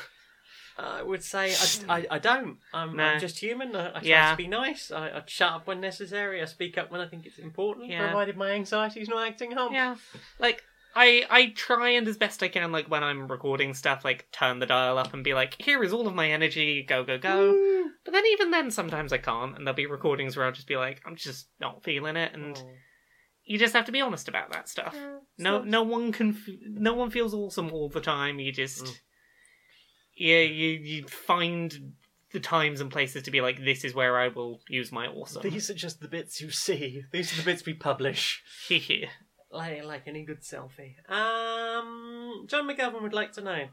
I would say I, I, I don't. I'm, No. I'm just human. I, I try Yeah. to be nice. I, I shut up when necessary. I speak up when I think it's important, Yeah. provided my anxiety's not acting up. Yeah, like I I try and as best I can, like when I'm recording stuff, like turn the dial up and be like, here is all of my energy, go go go. Woo. But then even then, sometimes I can't, and there'll be recordings where I'll just be like, I'm just not feeling it, and Oh. you just have to be honest about that stuff. No, no one can. F- no one feels awesome all the time. You just, Mm. Yeah, you you find the times and places to be like, this is where I will use my awesome. These are just the bits you see. These are the bits we publish. like, like any good selfie. Um, John McGovern would like to know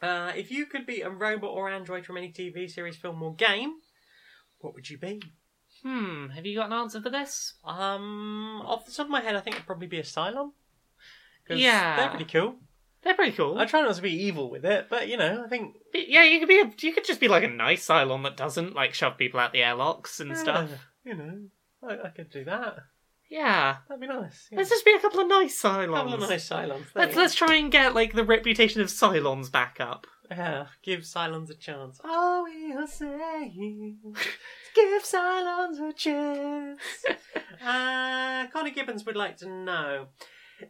uh, if you could be a robot or android from any TV series, film, or game, what would you be? hmm, have you got an answer for this? Um, off the top of my head, I think it'd probably be a Cylon. 'Cause Yeah. they're pretty cool. They're pretty cool. I try not to be evil with it, but you know, I think Yeah, you could be. A, you could just be like a nice Cylon that doesn't like shove people out the airlocks and stuff. yeah, You know, I, I could do that. Yeah, That'd be nice. Yeah. let's just be a couple of nice Cylons. Couple of nice Cylons. Let's let's try and get like the reputation of Cylons back up. Yeah, give Cylons a chance. All we are saying is give Cylons a chance. uh, Connor Gibbons would like to know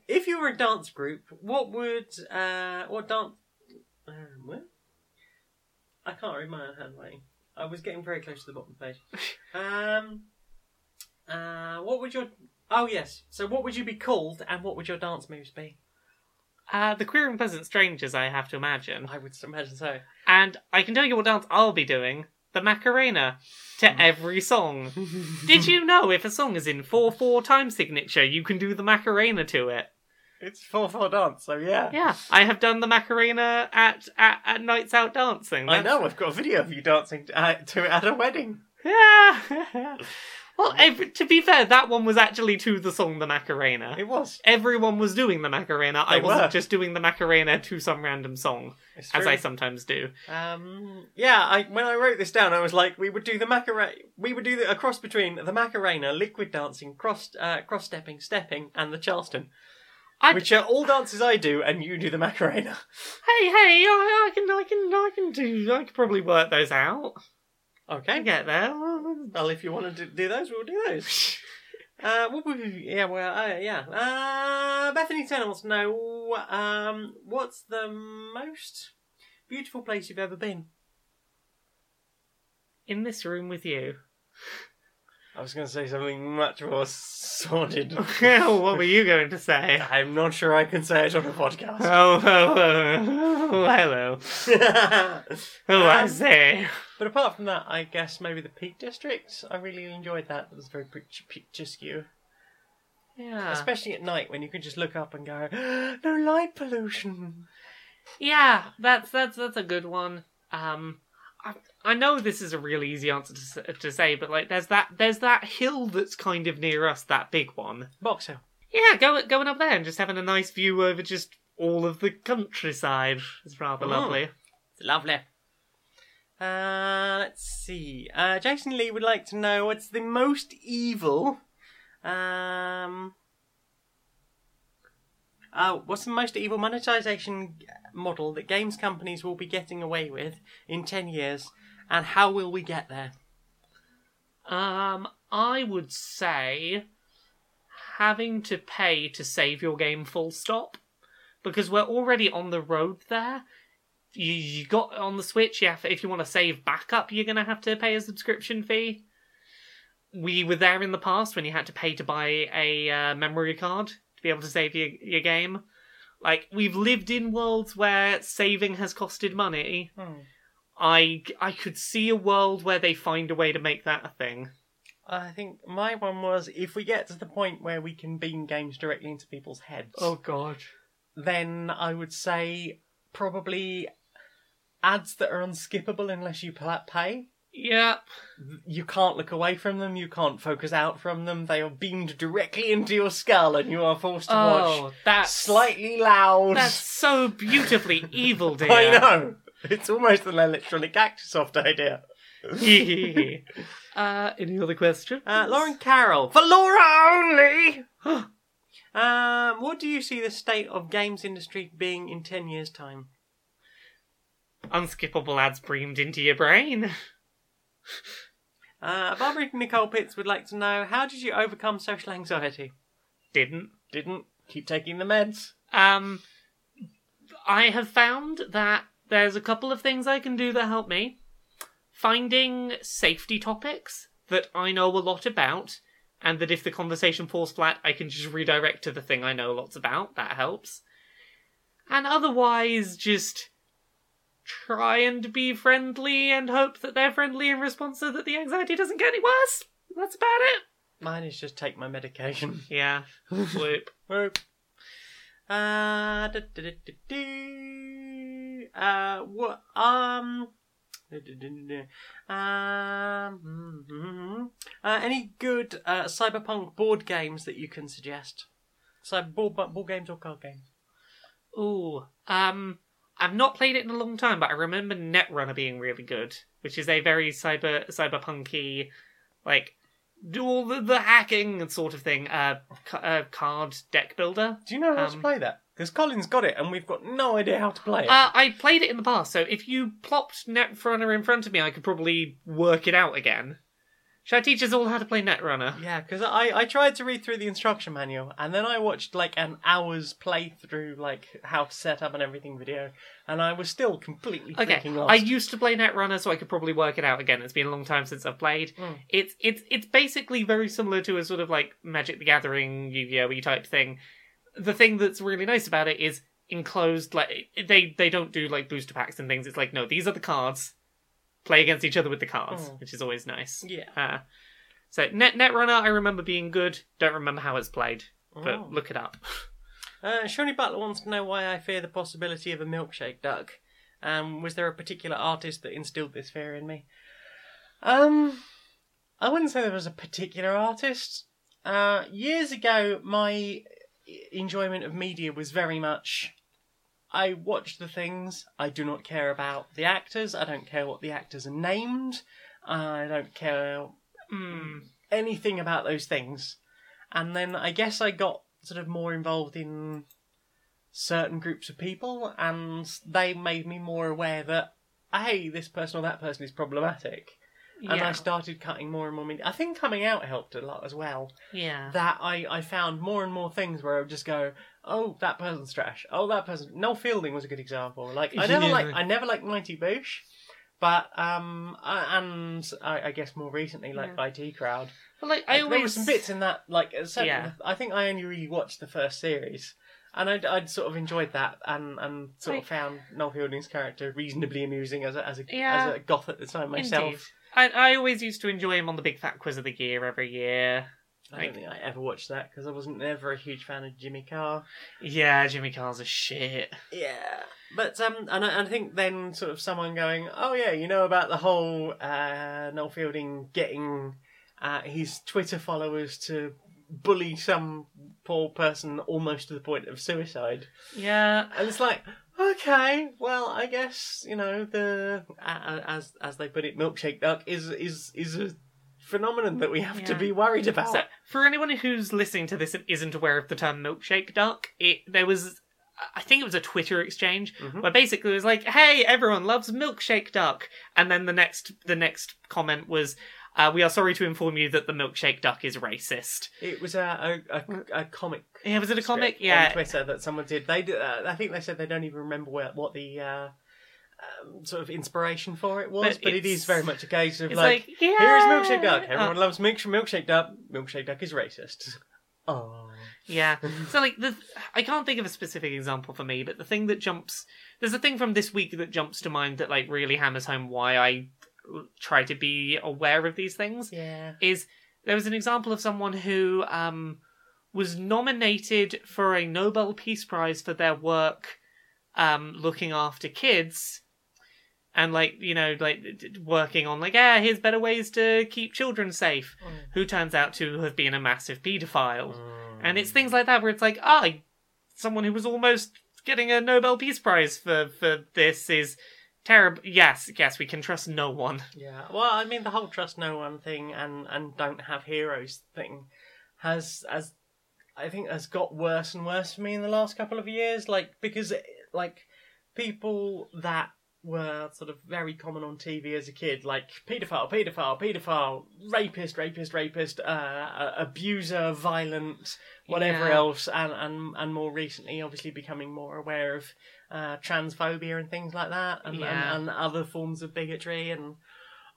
if you were a dance group, what would uh, what dance? Um, what? I can't read my own handwriting. I was getting very close to the bottom page. Um, uh, what would your? Oh yes. So what would you be called, and what would your dance moves be? Uh, the queer and pleasant strangers, I have to imagine. I would imagine so. And I can tell you what dance I'll be doing: the Macarena to every song. Did you know if a song is in four four time signature, you can do the Macarena to it? It's four four dance, so yeah. Yeah, I have done the Macarena at at, at nights out dancing. I That's- know. I've got a video of you dancing to, uh, to it at a wedding. Yeah. well, ev- to be fair, that one was actually to the song "The Macarena." It was. Everyone was doing the Macarena. I wasn't were. just doing the Macarena to some random song, It's as true. I sometimes do. Um, yeah, I when I wrote this down, I was like, we would do the Macarena. We would do the, a cross between the Macarena, liquid dancing, cross uh, cross stepping, stepping, and the Charleston, I which are all dances I do, and you do the Macarena. hey hey, I, I can I can I can do I could probably work those out. Okay. get there. Well, if you want to do, do those, we'll do those. Uh, what would we, yeah, well, uh, yeah. Uh, Bethany Turner wants to know, um, what's the most beautiful place you've ever been? In this room with you. I was going to say something much more sordid. what were you going to say? I'm not sure I can say it on a podcast. Oh, oh, oh, oh, hello. Oh, I say. but apart from that, I guess maybe the Peak District. I really enjoyed that. It was very pict- picturesque, Yeah. especially at night when you could just look up and go, "No light pollution." Yeah, that's that's that's a good one. Um, I I know this is a really easy answer to to say, but like, there's that there's that hill that's kind of near us, that big one. Box Hill. Yeah, go, going up there and just having a nice view over just all of the countryside is rather Mm. lovely. It's lovely. Uh, let's see. Uh, Jason Lee would like to know what's the most evil. Um. Oh, what's the most evil monetization model that games companies will be getting away with in 10 years, and how will we get there? Um, I would say having to pay to save your game full stop because we're already on the road there. You, you got on the Switch, yeah. If you want to save backup, you're gonna have to pay a subscription fee. We were there in the past when you had to pay to buy a uh, memory card to be able to save your your game. Like we've lived in worlds where saving has costed money. Hmm. I I could see a world where they find a way to make that a thing. I think my one was if we get to the point where we can beam games directly into people's heads. Oh god. then I would say probably ads that are unskippable unless you pay. Yeah. You can't look away from them, you can't focus out from them, they are beamed directly into your skull and you are forced to watch Oh, that's slightly loud. That's so beautifully evil, dear. I know! It's almost an electronic Actisoft idea. uh, any other questions? Uh, Lauren Carroll, for Laura only! um, what do you see the state of games industry being in 10 years' time? Unskippable ads breamed into your brain. Uh, Barbara Nicole Pitts would like to know how did you overcome social anxiety? Didn't. Didn't keep taking the meds. Um, I have found that there's a couple of things I can do that help me. Finding safety topics that I know a lot about, and that if the conversation falls flat, I can just redirect to the thing I know lots about. That helps. And otherwise, just try and be friendly and hope that they're friendly in response so that the anxiety doesn't get any worse. That's about it. Mine is just take my medication. Yeah. Whoop. Whoop. Uh, da, da, da, uh, what, um, um, mhm. uh, any good uh, cyberpunk board games that you can suggest? Cyber board, board games or card games? Ooh. Um, I've not played it in a long time, but I remember Netrunner being really good, which is a very cyber cyberpunky, like do all the, the hacking sort of thing. Uh, ca- uh, card deck builder. Do you know how to Um, play that? Because Colin's got it, and we've got no idea how to play it. Uh, I played it in the past, so if you plopped Netrunner in front of me, I could probably work it out again. Should I teach us all how to play Netrunner? Yeah, because I, I tried to read through the instruction manual and then I watched like an hour's playthrough, like how to set up and everything video, and I was still completely Okay, freaking lost. I used to play Netrunner, so I could probably work it out again. It's been a long time since I've played. Mm. It's it's it's basically very similar to a sort of like Magic the Gathering, Yu-Gi-Oh type thing. The thing that's really nice about it is enclosed. Like they they don't do like booster packs and things. It's like no, these are the cards. Play against each other with the cards, Mm. which is always nice. yeah. Uh, so Net Netrunner, I remember being good. Don't remember how it's played, but Oh. look it up. Uh, Shawnee Butler wants to know why I fear the possibility of a milkshake duck. Um, was there a particular artist that instilled this fear in me? Um, I wouldn't say there was a particular artist. Uh, years ago, my enjoyment of media was very much. I watch the things. I do not care about the actors. I don't care what the actors are named. I don't care Hmm. anything about those things. And then I guess I got sort of more involved in certain groups of people, and they made me more aware that, hey, this person or that person is problematic. And yeah. I started cutting more and more media. I think coming out helped a lot as well. yeah. That I, I found more and more things where I would just go, oh, that person's trash. Oh, that person. Noel Fielding was a good example. Like I never Yeah. like I never liked Mighty Boosh, but um, I, and I, I guess more recently like IT Crowd. But like I Like, always There were some bits in that, like, uh, certain- Yeah. I think I only really watched the first series, and I'd, I'd sort of enjoyed that, and, and sort Like- of found Noel Fielding's character reasonably amusing as a, as a, Yeah. as a goth at the time myself. Indeed. I, I always used to enjoy him on the Big Fat Quiz of the Year every year. I don't Like- think I ever watched that because I wasn't ever a huge fan of Jimmy Carr. Yeah, Jimmy Carr's a shit. Yeah, but um, and I, I think then sort of someone going, oh yeah, you know about the whole uh, Noel Fielding getting uh, his Twitter followers to bully some poor person almost to the point of suicide, Yeah, and it's like, okay, well, I guess you know the as as they put it, milkshake duck is is is a phenomenon that we have to be worried about. So, for anyone who's listening to this and isn't aware of the term milkshake duck, it there was, I think it was a Twitter exchange Mhm. where basically it was like, "Hey, everyone loves milkshake duck," and then the next the next comment was, uh, "We are sorry to inform you that the milkshake duck is racist." It was a a, a, a comic Yeah, was it a comic? Yeah, on Twitter that someone did. They did, uh, I think they said they don't even remember where, what the uh, um, sort of inspiration for it was, But but, it's- very much a case of like, like, yeah, here is milkshake duck. Everyone loves milk- milkshake duck. Milkshake duck is racist. Oh, Yeah. So like the I can't think of a specific example for me, but the thing that jumps there's a thing from this week that jumps to mind that like really hammers home why I try to be aware of these things yeah. is there was an example of someone who um was nominated for a Nobel Peace Prize for their work um looking after kids and like you know like working on like yeah here's better ways to keep children safe who turns out to have been a massive pedophile and it's things like that where it's like, ah, someone who was almost getting a Nobel Peace Prize for for this is terrible. Yes, yes, we can trust no one. Yeah, well, I mean, the whole trust no one thing and and don't have heroes thing has as I think has got worse and worse for me in the last couple of years. Like because like people that were sort of very common on TV as a kid, like paedophile, paedophile, paedophile, rapist, rapist, rapist, uh, abuser, violent, whatever Yeah. else, and, and and more recently, obviously becoming more aware of uh, transphobia and things like that, and, Yeah. and, and other forms of bigotry, and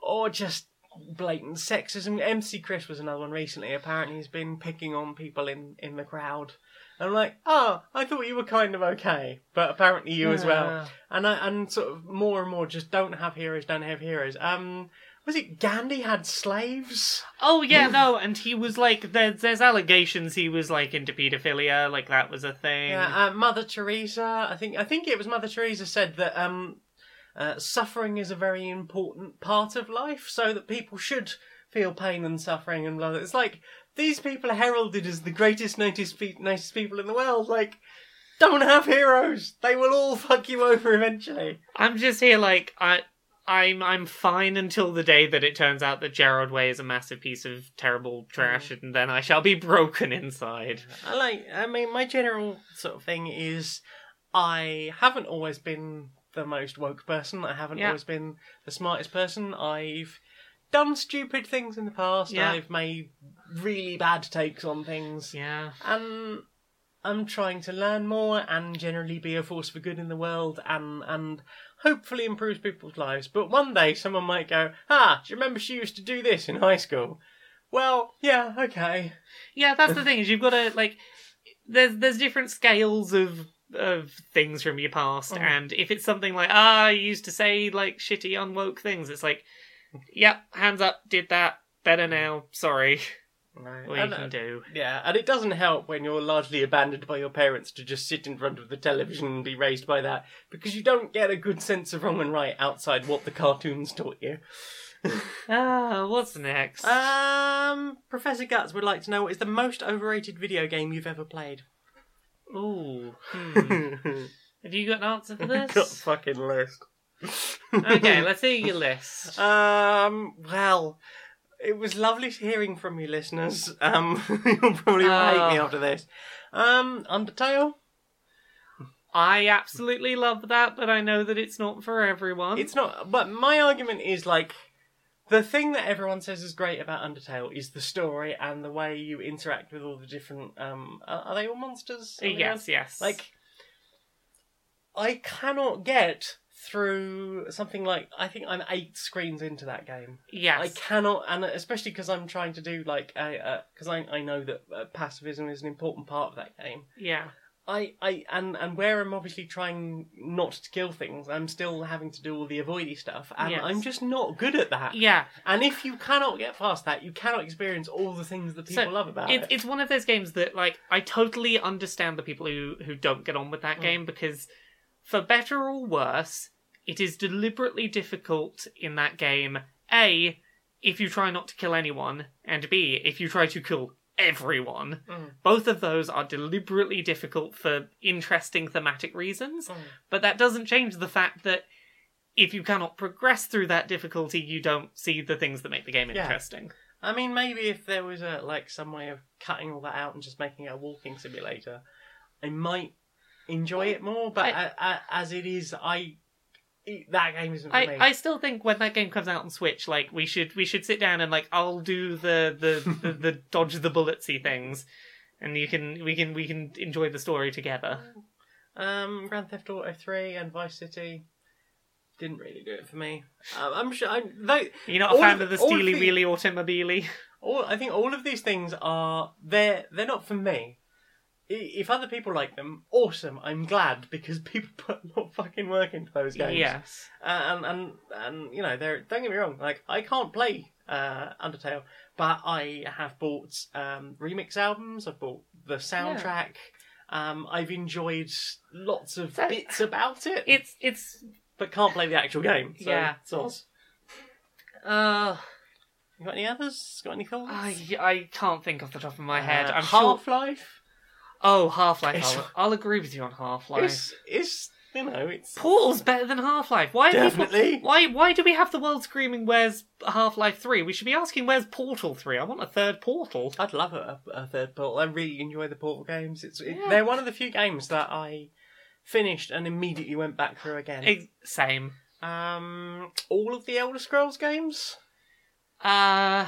or just blatant sexism. MC Chris was another one recently. Apparently, he's been picking on people in in the crowd. I'm like, oh, I thought you were kind of okay, but apparently you as well. And I and sort of more and more just don't have heroes, don't have heroes. Um, was it Gandhi had slaves? Oh yeah, no, and he was like, there's there's allegations he was like into paedophilia, like that was a thing. Yeah, uh, Mother Teresa. I think I think it was Mother Teresa said that um, uh, suffering is a very important part of life, so that people should feel pain and suffering and blah. blah. It's like these people are heralded as the greatest, nicest, pe- nicest people in the world. Like, don't have heroes. They will all fuck you over eventually. I'm just here like I I'm I'm fine until the day that it turns out that Gerard Way is a massive piece of terrible trash, Mm. and then I shall be broken inside. I like. I mean, my general sort of thing is, I haven't always been the most woke person. I haven't Yeah. always been the smartest person. I've done stupid things in the past. Yeah. I've made really bad takes on things, Yeah. and I'm trying to learn more and generally be a force for good in the world, and and hopefully improve people's lives. But one day, someone might go, "Ah, do you remember she used to do this in high school?" Well, yeah, okay. Yeah, that's the thing is you've got to like there's there's different scales of of things from your past, Mm. and if it's something like ah, you used to say like shitty unwoke things, it's like, yep, hands up, did that, better now, sorry, Right. you And, uh, can do. Yeah, and it doesn't help when you're largely abandoned by your parents to just sit in front of the television and be raised by that, because you don't get a good sense of wrong and right outside what the cartoons taught you. Ah, what's next? Um, Professor Guts would like to know what is the most overrated video game you've ever played. Ooh, hmm. have you got an answer for this? Got fucking list. okay, let's hear your list. Um, well, it was lovely hearing from you, listeners. Um, you'll probably hate me Oh. after this. Um, Undertale. I absolutely love that, but I know that it's not for everyone. It's not, but my argument is like the thing that everyone says is great about Undertale is the story and the way you interact with all the different. Um, are they all monsters? Yes, yes. Like, I cannot get through something like I think I'm eight screens into that game. yes. I cannot, and especially because I'm trying to do like because I I know that uh, pacifism is an important part of that game. yeah. I, I and and where I'm obviously trying not to kill things, I'm still having to do all the avoidy stuff, and Yes. I'm just not good at that. Yeah. And if you cannot get past that, you cannot experience all the things that people So, love about It, it. it's one of those games that, like, I totally understand the people who, who don't get on with that Mm. game because, for better or worse, it is deliberately difficult in that game. A, if you try not to kill anyone, and B, if you try to kill everyone. Mm. Both of those are deliberately difficult for interesting thematic reasons, Mm. but that doesn't change the fact that if you cannot progress through that difficulty, you don't see the things that make the game Yeah. interesting. I mean, maybe if there was a like some way of cutting all that out and just making it a walking simulator, I might enjoy it more. But I- a- as it is, I that game isn't for I, me. I still think when that game comes out on Switch, like we should we should sit down and like I'll do the the, the, the dodge the bulletsy things, and you can we can we can enjoy the story together. Um, Grand Theft Auto Three and Vice City didn't really do it for me. Um, I'm sure. I'm, they, You're not a fan of- of the steely the- wheelie automobile. all I think all of these things are they're they're not for me. If other people like them, awesome. I'm glad because people put a lot of fucking work into those games. Yes. Uh, and and and you know, they're don't get me wrong. Like I can't play uh, Undertale, but I have bought um, remix albums. I've bought the soundtrack. Um, I've enjoyed lots of So- bits about it, It's it's but can't play the actual game. So, Yeah. soz. uh You got any others? Got any thoughts? I I can't think off the top of my head. Uh, I'm sure. Half Life. Oh, Half Life. It's- I'll, I'll agree with you on Half Life. It's it's you know it's Portal's better than Half Life. Why? are people- Definitely. why? Why do we have the world screaming? Where's Half Life Three? We should be asking, where's Portal Three? I want a third Portal. I'd love a, a third Portal. I really enjoy the Portal games. It's it, Yeah. they're one of the few games that I finished and immediately went back through again. Ex- same. Um, all of the Elder Scrolls games. Uh,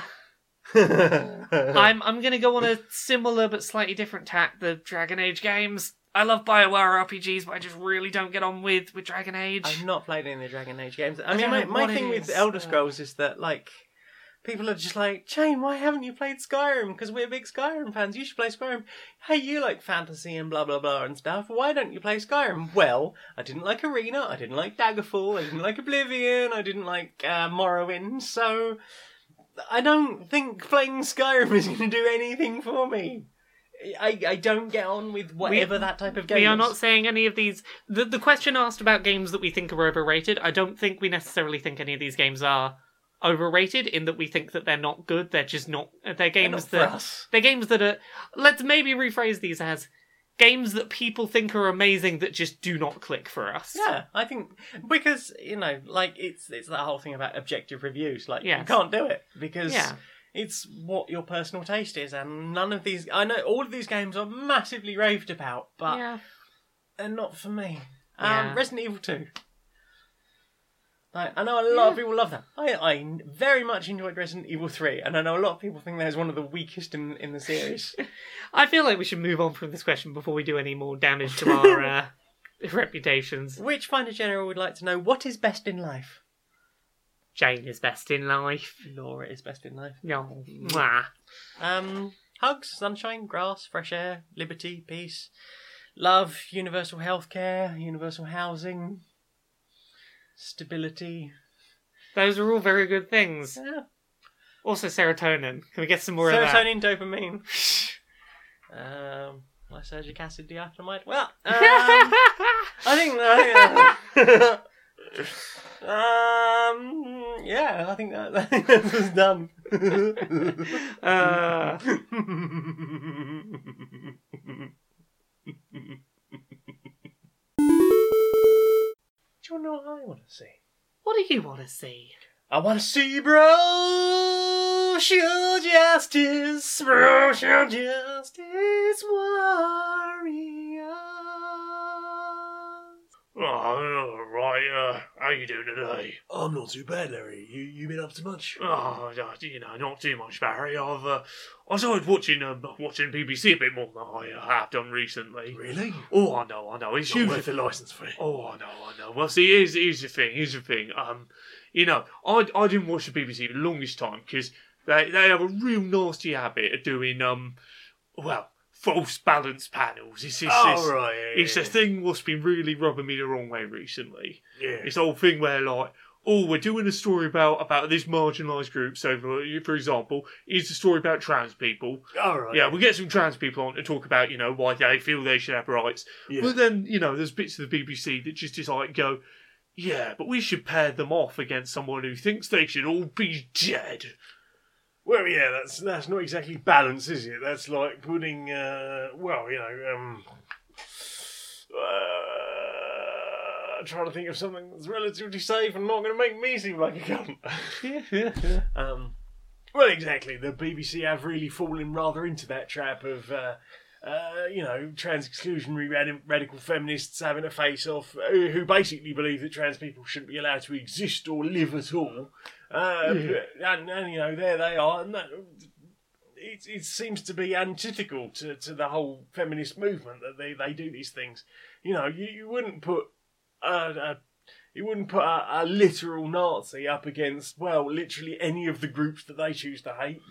I'm. I'm gonna go on a similar but slightly different tack. The Dragon Age games. I love Bioware RPGs, but I just really don't get on with with Dragon Age. I've not played any of the Dragon Age games. I, I mean, my, my thing with is. Elder Uh, Scrolls is that like people are just like, Jane, why haven't you played Skyrim? Because we're big Skyrim fans. You should play Skyrim. Hey, you like fantasy and blah blah blah and stuff. Why don't you play Skyrim? Well, I didn't like Arena. I didn't like Daggerfall. I didn't like Oblivion. I didn't like uh, Morrowind. So I don't think playing Skyrim is going to do anything for me. I, I don't get on with whatever that type of game We are is. not saying any of these. The, the question asked about games that we think are overrated, I don't think we necessarily think any of these games are overrated in that we think that they're not good. They're just not. They're They're games not for that. us. They're games that are. Let's maybe rephrase these as games that people think are amazing that just do not click for us. Yeah, I think because you know, like it's it's that whole thing about objective reviews. Like you can't do it because Yeah. it's what your personal taste is, and none of these. I know all of these games are massively raved about, but Yeah. they're not for me. Yeah. Um, Resident Evil Two. Like, I know a lot of people love that. I, I very much enjoyed Resident Evil 3, and I know a lot of people think that is one of the weakest in, in the series. I feel like we should move on from this question before we do any more damage to our uh, reputations. Witchfinder General would like to know what is best in life? Jane is best in life. Laura is best in life. No. Mwah. Um, hugs, sunshine, grass, fresh air, liberty, peace, love, universal healthcare, universal housing, stability. Those are all very good things. Yeah. Also, serotonin. Can we get some more of that? Serotonin, dopamine. um, lysergic acid, diethylamide. Well, um, I think. Uh, yeah. um, yeah, I think that, I think that was done. Uh, Do you know what I want to see? what do you want to see? I want to see social justice, social justice warriors. Oh, right, uh, how you doing today? I'm not too bad, Larry. You you been up to much? Oh, you know, not too much, Barry. I've, uh, I started watching, um, watching BBC a bit more than I uh, have done recently. Really? Oh, I know, I know. It's Not worth the license fee. Oh, I know, I know. Well, see, here's, here's the thing. Here's the thing. Um, you know, I, I didn't watch the BBC the longest time because they they have a real nasty habit of doing um, well, false balance panels. It's it's, Oh, it's, right. Yeah, it's yeah, a thing what's been really rubbing me the wrong way recently. Yeah. It's the whole thing where like. Oh, we're doing a story about about this marginalised group. So, for, for example, is a story about trans people. All right. Yeah, we get some trans people on to talk about, you know, why they feel they should have rights. Yeah. But then, you know, there's bits of the BBC that just is like go, yeah, but we should pair them off against someone who thinks they should all be dead. Well, yeah, that's that's not exactly balance, is it? That's like putting, uh, well, you know, um, uh, trying to think of something that's relatively safe and not going to make me seem like a cunt. um, well, exactly. The BBC have really fallen rather into that trap of, uh, uh, you know, trans exclusionary rad- radical feminists having a face off, who, who basically believe that trans people shouldn't be allowed to exist or live at all. Uh, and, and, you know, there they are. And that, it, it seems to be antithetical to, to the whole feminist movement that they, they do these things. You know, you, you wouldn't put a, a you wouldn't put a, a literal Nazi up against well, literally any of the groups that they choose to hate.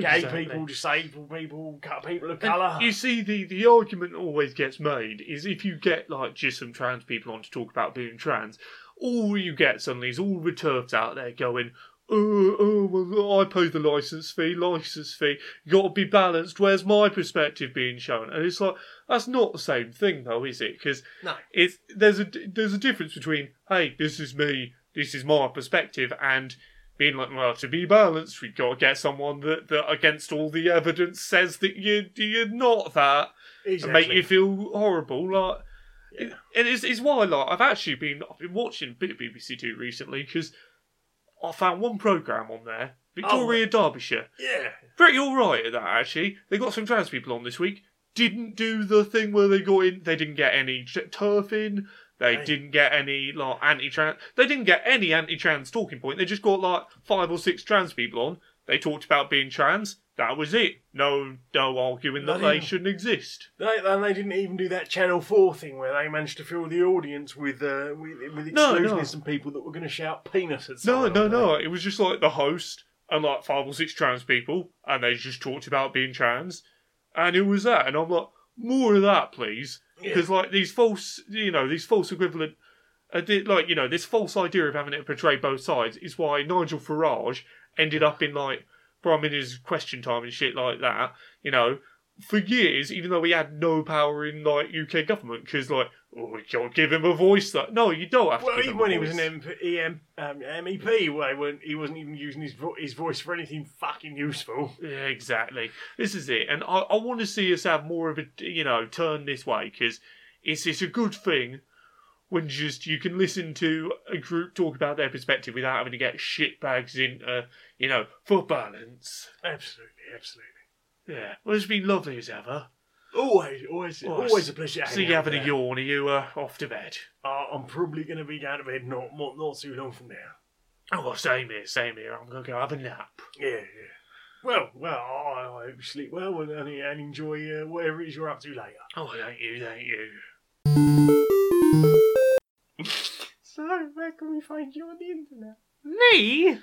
Gay people, disabled people, people of And colour. You see, the, the argument always gets made is if you get like just some trans people on to talk about being trans, all you get suddenly is all the turfs out there going, oh, oh, well, I pay the license fee, license fee, you got to be balanced, where's my perspective being shown? And it's like, that's not the same thing though, is it? Because No. it's, there's, a, there's a difference between, hey, this is me, this is my perspective, and being like, well, to be balanced, we've got to get someone that, that against all the evidence says that you, you're not that and make you feel horrible. Like, it, it is it's why like I've actually been I've been watching a bit of BBC Two recently because I found one program on there, Victoria oh, Derbyshire, yeah. pretty all right at that actually. They got some trans people on this week. Didn't do the thing where they got in. They didn't get any turf in. They didn't get any like anti-trans. They didn't get any anti-trans talking point. They just got like five or six trans people on. They talked about being trans. That was it. No, no arguing that they shouldn't exist. They, and they didn't even do that Channel Four thing where they managed to fill the audience with uh, with, with No, people that were going to shout penis at No, someone. no, no. It was just like the host, and like five or six trans people, and they just talked about being trans, and it was that, and I'm like, more of that, please, because like these false, you know, these false equivalent. Uh, like you know, this false idea of having it portray both sides is why Nigel Farage ended up in like Prime Minister's Question Time and shit like that. You know, for years, even though he had no power in like UK government, because like, oh, you can't give him a voice. That no, you don't have to. Well, give even him a when he was an MP, um, MEP, well, he wasn't, he wasn't even using his vo- his voice for anything fucking useful. Yeah, exactly. This is it, and I, I want to see us have more of a you know turn this way because it's it's a good thing when just you can listen to a group talk about their perspective without having to get shitbags into you know for balance. Absolutely, absolutely. Yeah, well, it's been lovely as ever. Always, always, Oh, always a pleasure. So hanging you out having a yawn? Are you uh, off to bed? Uh, I'm probably going to be going to bed not, not not too long from now. Oh, well, same here, same here. I'm gonna go have a nap. Yeah, yeah. Well, well, I, I hope you sleep well and, and, and enjoy uh, whatever it is you're up to later. Oh, thank you, thank you. So, where can we find you on the internet? Me?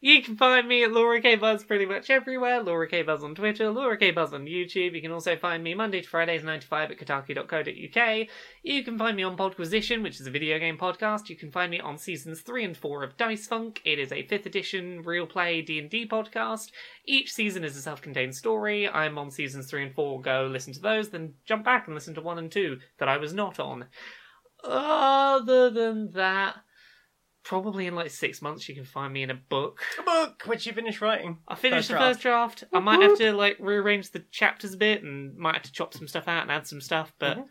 You can find me at Laura K Buzz pretty much everywhere. Laura K Buzz on Twitter, Laura K Buzz on YouTube. You can also find me Monday to Fridays 9 to 5 at kotaku.co.uk. You can find me on Podquisition, which is a video game podcast. You can find me on seasons 3 and 4 of Dice Funk. It is a 5th edition real play D&D podcast. Each season is a self-contained story. I'm on seasons 3 and 4. Go listen to those, then jump back and listen to 1 and 2 that I was not on. Other than that, probably in like six months you can find me in a book. A book, which you finished writing. I finished the first draft. I might have to like rearrange the chapters a bit and might have to chop some stuff out and add some stuff, but Mhm.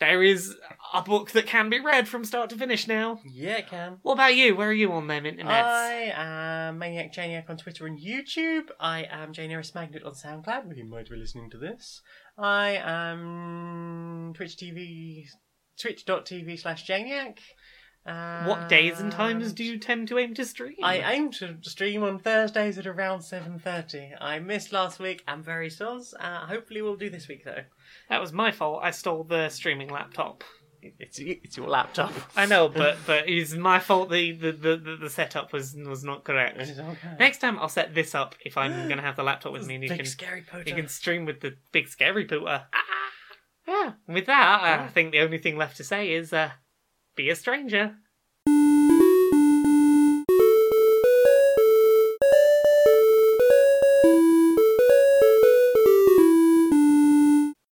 there is a book that can be read from start to finish now. Yeah, it can. What about you? Where are you on them internets? I am Maniac Janiac on Twitter and YouTube. I am Jane Magnet on SoundCloud, where you might be listening to this. I am Twitch TV, twitch.tv slash Janiac. what days and times do you tend to aim to stream? I aim to stream on Thursdays at around 7.30. I missed last week. I'm very sus. Uh, hopefully we'll do this week, though. That was my fault. I stole the streaming laptop. It's, it's your laptop. I know, but but it's my fault. The the, the, the, setup was was not correct. Okay. Next time I'll set this up if I'm going to have the laptop with me and you Big can scary poacher. you can stream with the big scary pooter. Yeah. With that, I think the only thing left to say is uh, be a stranger.